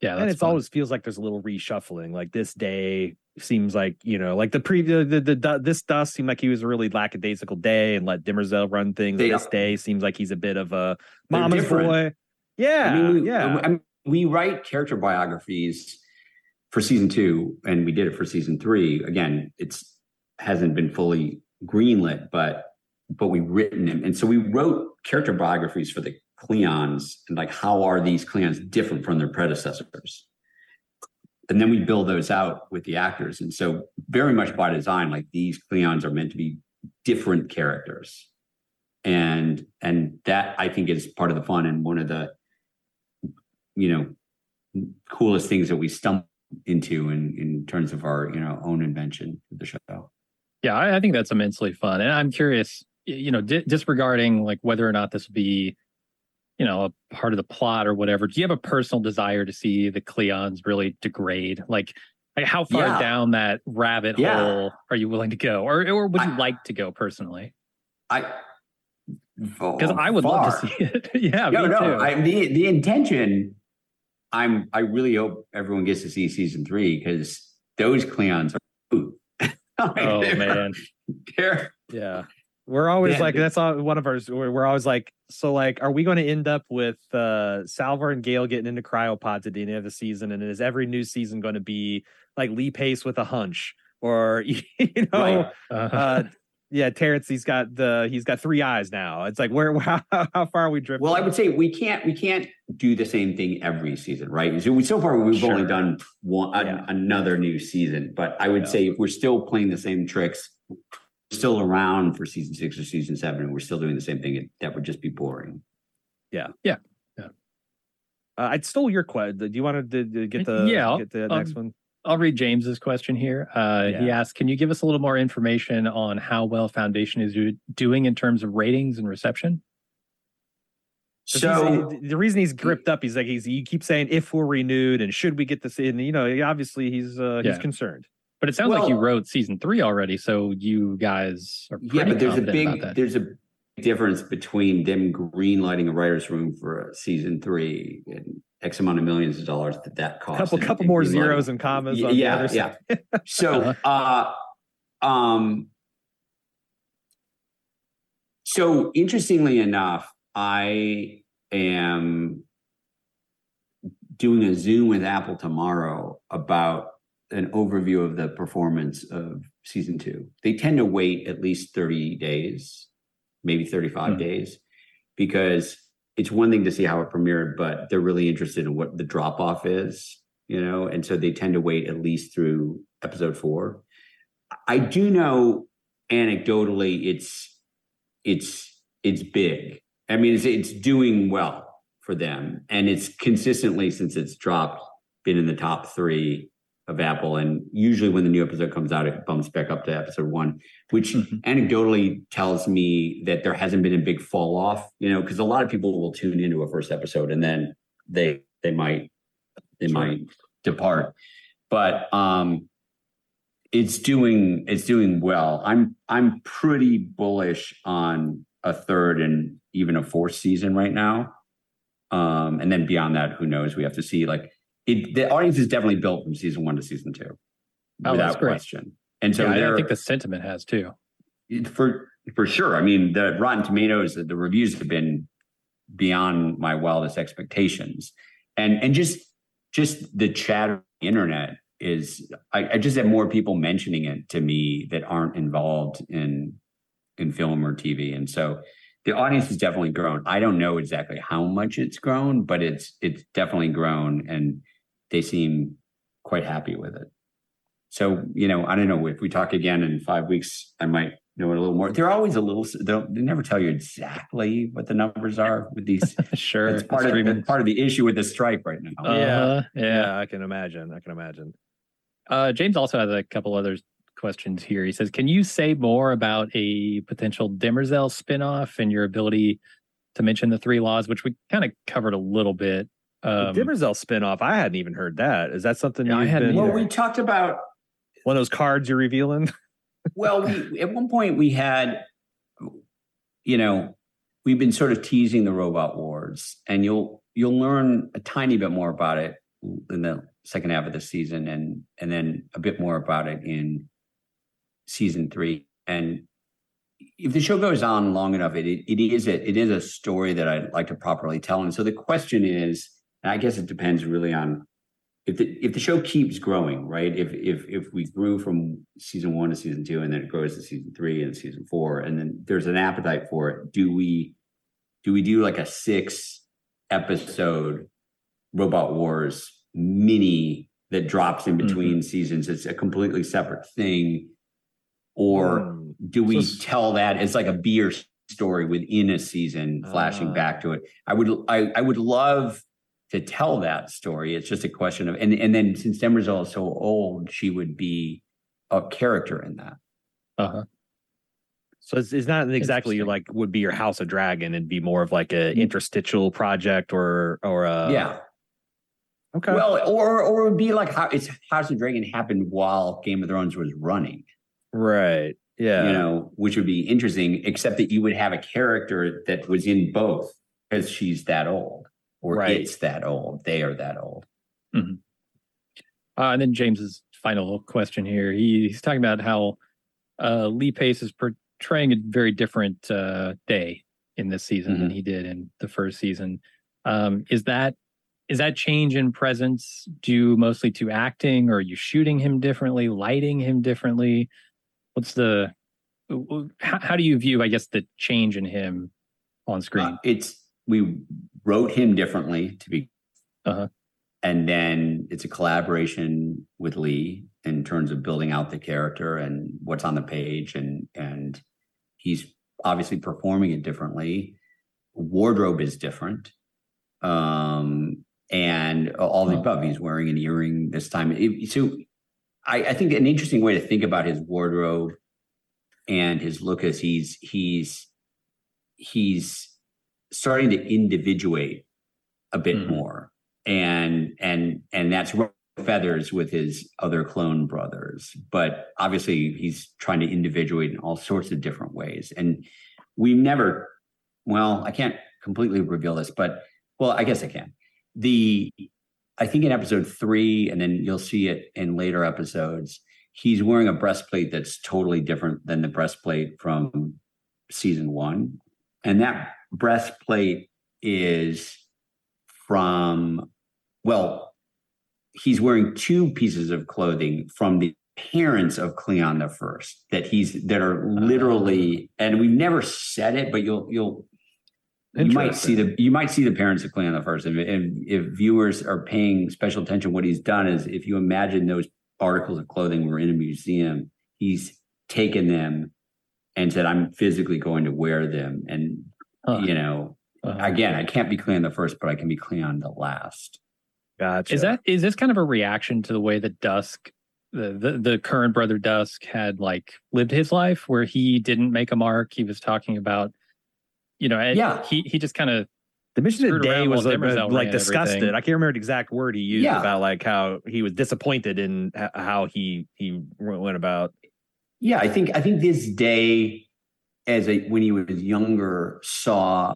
Yeah, and that's it's fun. always feels like there's a little reshuffling. Like this day seems like you know, like the previous the, the, the this Dusk seemed like he was a really lackadaisical day and let Demerzel run things. They this day seems like he's a bit of a They're mama's boy. Yeah, I mean, we, yeah. I mean, we write character biographies for season two, and we did it for season three. Again, it's hasn't been fully greenlit, but but we've written them, and so we wrote character biographies for the Cleons, and like how are these Cleons different from their predecessors? And then we build those out with the actors, and so very much by design, like these Cleons are meant to be different characters, and and that I think is part of the fun and one of the you know coolest things that we stumbled into in in terms of our you know own invention of the show. Yeah, I, I think that's immensely fun, and I'm curious, you know, di- disregarding like whether or not this will be, you know, a part of the plot or whatever. Do you have a personal desire to see the Cleons really degrade? Like, like how far Yeah. down that rabbit Yeah. hole are you willing to go, or or would you I- like to go personally? I Because I would love to see it. yeah, No, me no. too. I, the the intention. I'm. I really hope everyone gets to see season three because those Cleons are. Like, oh man, they're- Yeah. We're always Yeah. like that's all one of ours. We're, always like, so like, are we going to end up with uh Salvor and Gaal getting into cryopods at the end of the season? And is every new season going to be like Lee Pace with a hunch, or you know, Right. Uh, uh, yeah, Terrence, he's got the he's got three eyes now. It's like where how, how far are we drifting? Well, I would say we can't we can't do the same thing every season, right? So, we, so far we've only done one an- another new season, but I would Yeah. say if we're still playing the same tricks, still around for season six or season seven, and we're still doing the same thing, that would just be boring. Yeah. Yeah. Yeah. Uh, I stole your question. Do you want to, to get the Yeah, get the um, next one? I'll read James's question here. Uh, He Yeah. asked, "Can you give us a little more information on how well Foundation is do- doing in terms of ratings and reception?" So he's- the reason he's gripped up, he's like he's he keeps saying if we're renewed and should we get this in, you know, obviously he's uh, he's Yeah. concerned. But it sounds like you wrote season three already, so you guys are pretty yeah, but there's a big there's a difference between them greenlighting a writer's room for season three and X amount of millions of dollars that that costs. couple and- couple and more greenlighting. zeros and commas. Y- on the yeah, other yeah. side. So, uh, um, so interestingly enough, I am doing a Zoom with Apple tomorrow about an overview of the performance of season two. They tend to wait at least 30 days, maybe 35 Hmm. days, because it's one thing to see how it premiered, but they're really interested in what the drop off is, you know, and so they tend to wait at least through episode four. I do know anecdotally it's it's it's big. I mean, it's it's doing well for them, and it's consistently since it's dropped been in the top three of Apple. And usually, when the new episode comes out, it bumps back up to episode one, which Mhm. anecdotally tells me that there hasn't been a big fall off. You know, because a lot of people will tune into a first episode and then they they might they Sure. might depart. But um, it's doing it's doing well. I'm I'm pretty bullish on a third and even a fourth season right now. Um, and then beyond that, who knows? We have to see. Like it, the audience is definitely built from season one to season two, Oh, without question. And so yeah, I- think the sentiment has too. for for sure. I mean, the Rotten Tomatoes, the reviews have been beyond my wildest expectations, and and just just the chat on the internet is. I, I just have more people mentioning it to me that aren't involved in in film or TV, and so the audience has definitely grown. I don't know exactly how much it's grown, but it's it's definitely grown, and they seem quite happy with it. So, you know, I don't know if we talk again in five weeks, I might know it a little more. They're always a little, they'll- never tell you exactly what the numbers are with these. sure, It's part of, streaming. part of the issue with the strike right now. Uh-huh, yeah. yeah, I can imagine. I can imagine. Uh, James also has a couple other questions here. He says, "Can you say more about a potential Demerzel spinoff and your ability to mention the three laws, which we kind of covered a little bit?" Um, the Demerzel spinoff, I hadn't even heard that. Is that something Yeah, I you've hadn't been, well, we talked about, one of those cards you're revealing? well, we, at one point we had, you know, we've been sort of teasing the robot wars and you'll, you'll learn a tiny bit more about it in the second half of the season and, and then a bit more about it in season three. And if the show goes on long enough, it, it is a, it is a story that I'd like to properly tell. And so the question is, and I guess it depends really on if the if the show keeps growing, right? If if if we grew from season one to season two, and then it grows to season three and season four, and then there's an appetite for it, do we do we do like a six episode Robot Wars mini that drops in between seasons? It's a completely separate thing, or Hmm. do we So tell that as like a beer story within a season flashing Ah. back to it i would I, I would love to tell that story it's just a question of and and then since demerzel is so old she would be a character in that uh-huh. So it's, it's not exactly like would be your House of Dragon. It'd be more of like a interstitial project or or a yeah Okay. well or or it would be like how it's house of dragon happened while game of thrones was running right. Yeah. you know which would be interesting except that you would have a character that was in both because she's that old or Right. it's that old they are that old Uh, and then James's final question here. He, he's talking about how uh, Lee Pace is portraying a very different uh, day in this season than Mhm. he did in the first season. Um, is that is that change in presence due mostly to acting or are you shooting him differently lighting him differently what's the how, how do you view i guess the change in him on screen uh, it's we wrote him differently to be uh-huh. and then it's a collaboration with lee in terms of building out the character and what's on the page and and he's obviously performing it differently wardrobe is different um and all the above. He's wearing an earring this time. So I, I, think an interesting way to think about his wardrobe and his look is he's he's he's starting to individuate a bit mm. more, and and and that's feathers with his other clone brothers. But obviously, he's trying to individuate in all sorts of different ways, and we never. Well, I can't completely reveal this, but well, I guess I can the I think in episode three, and then you'll see it in later episodes, he's wearing a breastplate that's totally different than the breastplate from season one. And that breastplate is from, well, he's wearing two pieces of clothing from the parents of Cleon the First that he's that are literally, and we've never said it, but you'll you'll you might see the you might see the parents of Cleon the first. and, if, if viewers are paying special attention, what he's done is if you imagine those articles of clothing were in a museum, he's taken them and said, "I'm physically going to wear them." And huh. you know, uh-huh. again, I can't be Cleon the first, but I can be Cleon the last. Gotcha. Is that is this kind of a reaction to the way that Dusk, the, the the current brother Dusk, had like lived his life, where he didn't make a mark? He was talking about you know, yeah, he he just kind of the mission of the day was uh, uh, like, like disgusted. I can't remember the exact word he used yeah. about like how he was disappointed in how he he went about. Yeah, I think I think this day, as a when he was younger, saw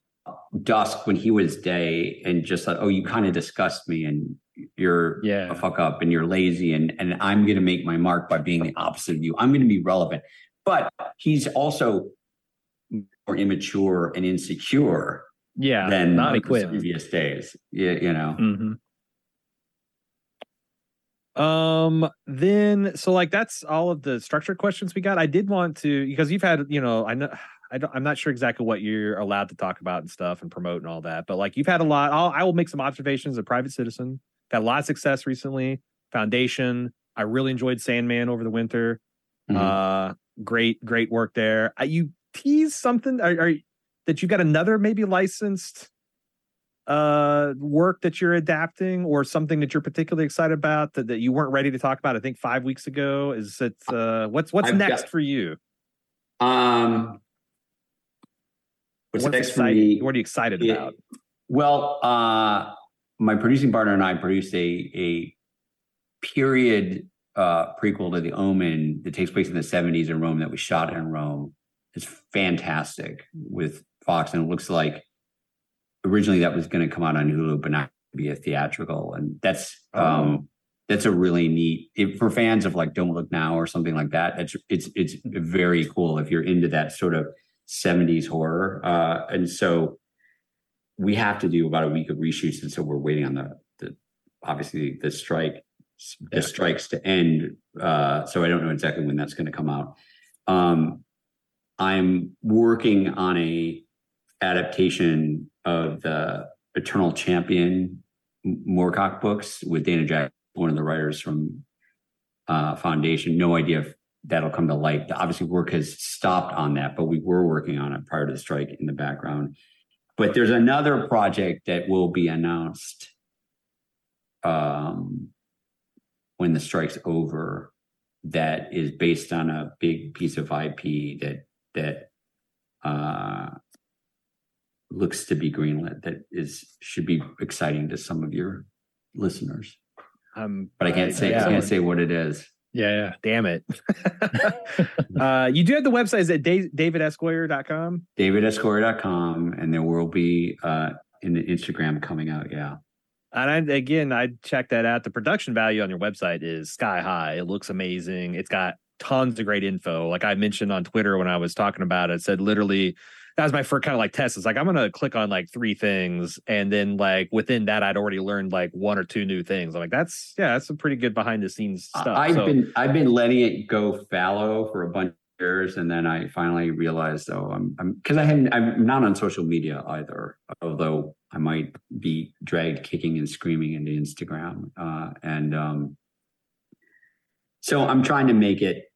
Dusk when he was day, and just like, oh, you kind of disgust me, and you're yeah. a fuck up, and you're lazy, and and I'm going to make my mark by being the opposite of you. I'm going to be relevant, but he's also more immature and insecure yeah than not equipped. previous days yeah you know mm-hmm. Um then so like that's all of the structure questions we got i did want to because you've had you know i know I don't, I'm not sure exactly what you're allowed to talk about and stuff and promote and all that, but like you've had a lot. I'll, I will make some observations. as A private citizen, had a lot of success recently. Foundation, I really enjoyed Sandman over the winter. Mm-hmm. Uh, great, great work there. I, you tease something? Are, are that you got another maybe licensed uh work that you're adapting or something that you're particularly excited about that, that you weren't ready to talk about i think five weeks ago? Is it uh what's what's I've next got, for you? Um what's, what's next exciting? for me? what are you excited it, about? well uh my producing partner and i produced a a period uh prequel to the omen that takes place in the 70s in rome that was shot in rome. It's fantastic with Fox, and it looks like originally that was going to come out on Hulu, but not be a theatrical, and that's oh. um, that's a really neat if, for fans of like Don't Look Now or something like that. It's it's it's very cool if you're into that sort of '70s horror, uh, and so we have to do about a week of reshoots, and so we're waiting on the the obviously the strike the strikes to end. Uh, so I don't know exactly when that's going to come out. Um, I'm working on a adaptation of the Eternal Champion Moorcock books with Dana Jack, one of the writers from uh, Foundation. No idea if that'll come to light. Obviously, work has stopped on that, but we were working on it prior to the strike in the background. But there's another project that will be announced um, when the strike's over that is based on a big piece of IP that that uh, looks to be greenlit that is should be exciting to some of your listeners. Um, but I can't say yeah. I can't say what it is. Yeah, yeah. Damn it. uh, you do have the website is at davidsgoyer.com. Davidsgoyer.com. And there will be uh in the Instagram coming out. Yeah. And I, again, I checked that out. The production value on your website is sky high. It looks amazing. It's got tons of great info. Like I mentioned on Twitter when I was talking about it, it said literally that was my first kind of like test. It's like I'm gonna click on like three things, and then like within that, I'd already learned like one or two new things. I'm like, that's yeah, that's some pretty good behind the scenes stuff. I've so, been I've been letting it go fallow for a bunch of years, and then I finally realized, oh, I'm I'm because I hadn't I'm not on social media either, although I might be dragged kicking and screaming into Instagram, uh, and um, so I'm trying to make it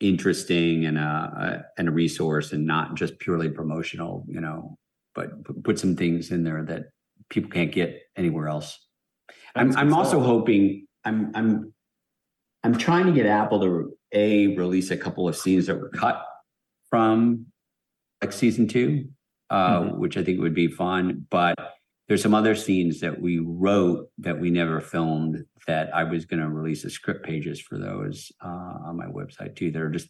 interesting and a, and a resource and not just purely promotional, you know, but put some things in there that people can't get anywhere else. I'm, I'm also hoping I'm I'm I'm trying to get Apple to a release a couple of scenes that were cut from like season two, uh, mm-hmm. which I think would be fun. But there's some other scenes that we wrote that we never filmed that I was going to release the script pages for those uh, on my website too. That are just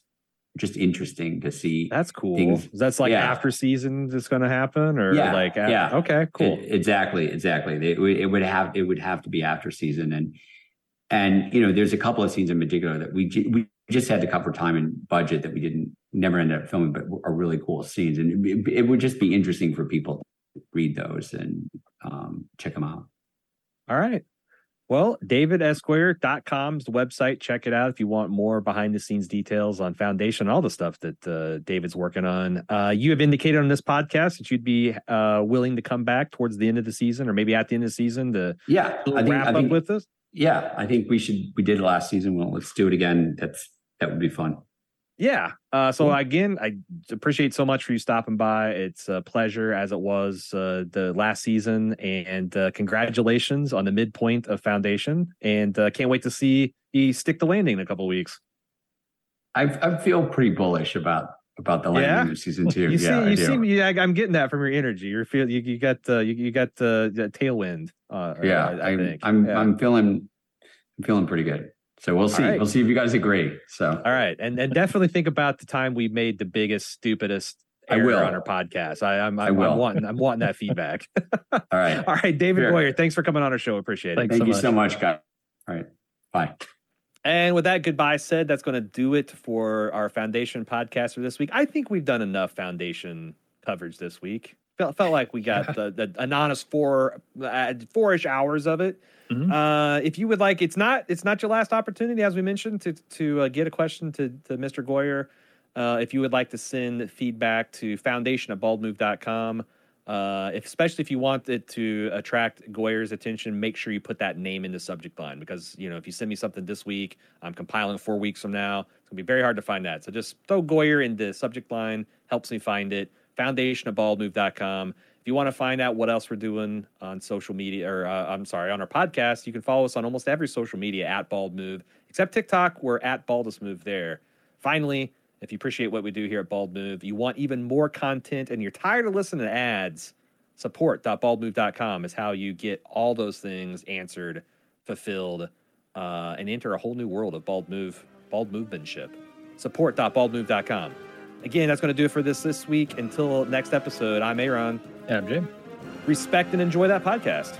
just interesting to see. That's cool. Things. That's like yeah. after seasons it's going to happen, or yeah, like yeah. Okay, cool. It, exactly, exactly. It, it would have it would have to be after season, and and you know, there's a couple of scenes in particular that we we just had to cut for time and budget that we didn't never ended up filming, but are really cool scenes, and it, it would just be interesting for people read those and um, check them out. All right. Well, davidsgoyer.com is the website. Check it out if you want more behind the scenes details on Foundation, all the stuff that uh, David's working on. Uh, you have indicated on this podcast that you'd be uh, willing to come back towards the end of the season or maybe at the end of the season to yeah, I think, wrap I think, up with us. Yeah, I think we should. We did last season. Well, let's do it again. That's that would be fun. Yeah. Uh, so again, I appreciate so much for you stopping by. It's a pleasure as it was uh, the last season, and uh, congratulations on the midpoint of Foundation. And uh, can't wait to see you stick the landing in a couple weeks. I, I feel pretty bullish about about the landing yeah? of season two. you yeah, see, you seem. Yeah, I'm getting that from your energy. You're feel you, you got uh, you, you got uh, tailwind. Uh, yeah, I, think. I'm yeah. I'm feeling I'm feeling pretty good. So we'll see. Right. We'll see if you guys agree. So all right, and and definitely think about the time we made the biggest, stupidest error I will. on our podcast. I, I'm, I'm, I will. I'm wanting I'm wanting that feedback. all right, all right, David sure. Goyer, thanks for coming on our show. Appreciate it. Thanks Thank so you much. so much, guys. All right, bye. And with that goodbye said, that's going to do it for our foundation podcast for this week. I think we've done enough foundation coverage this week. Felt felt like we got the, the an honest four uh, four ish hours of it. Mm-hmm. Uh, if you would like, it's not it's not your last opportunity, as we mentioned, to to uh, get a question to to Mr. Goyer. Uh, if you would like to send feedback to foundation at baldmove.com, uh, if, especially if you want it to attract Goyer's attention, make sure you put that name in the subject line because you know if you send me something this week, I'm compiling four weeks from now. It's gonna be very hard to find that. So just throw Goyer in the subject line, helps me find it. Foundation at baldmove.com If you want to find out what else we're doing on social media, or uh, I'm sorry, on our podcast, you can follow us on almost every social media at Bald Move, except TikTok. We're at Baldest Move there. Finally, if you appreciate what we do here at Bald Move, you want even more content, and you're tired of listening to ads, support.baldmove.com is how you get all those things answered, fulfilled, uh, and enter a whole new world of Bald Move, Bald Movementship. Support.baldmove.com. Again, that's going to do it for this this week. Until next episode, I'm A.Ron. And I'm Jim. Respect and enjoy that podcast.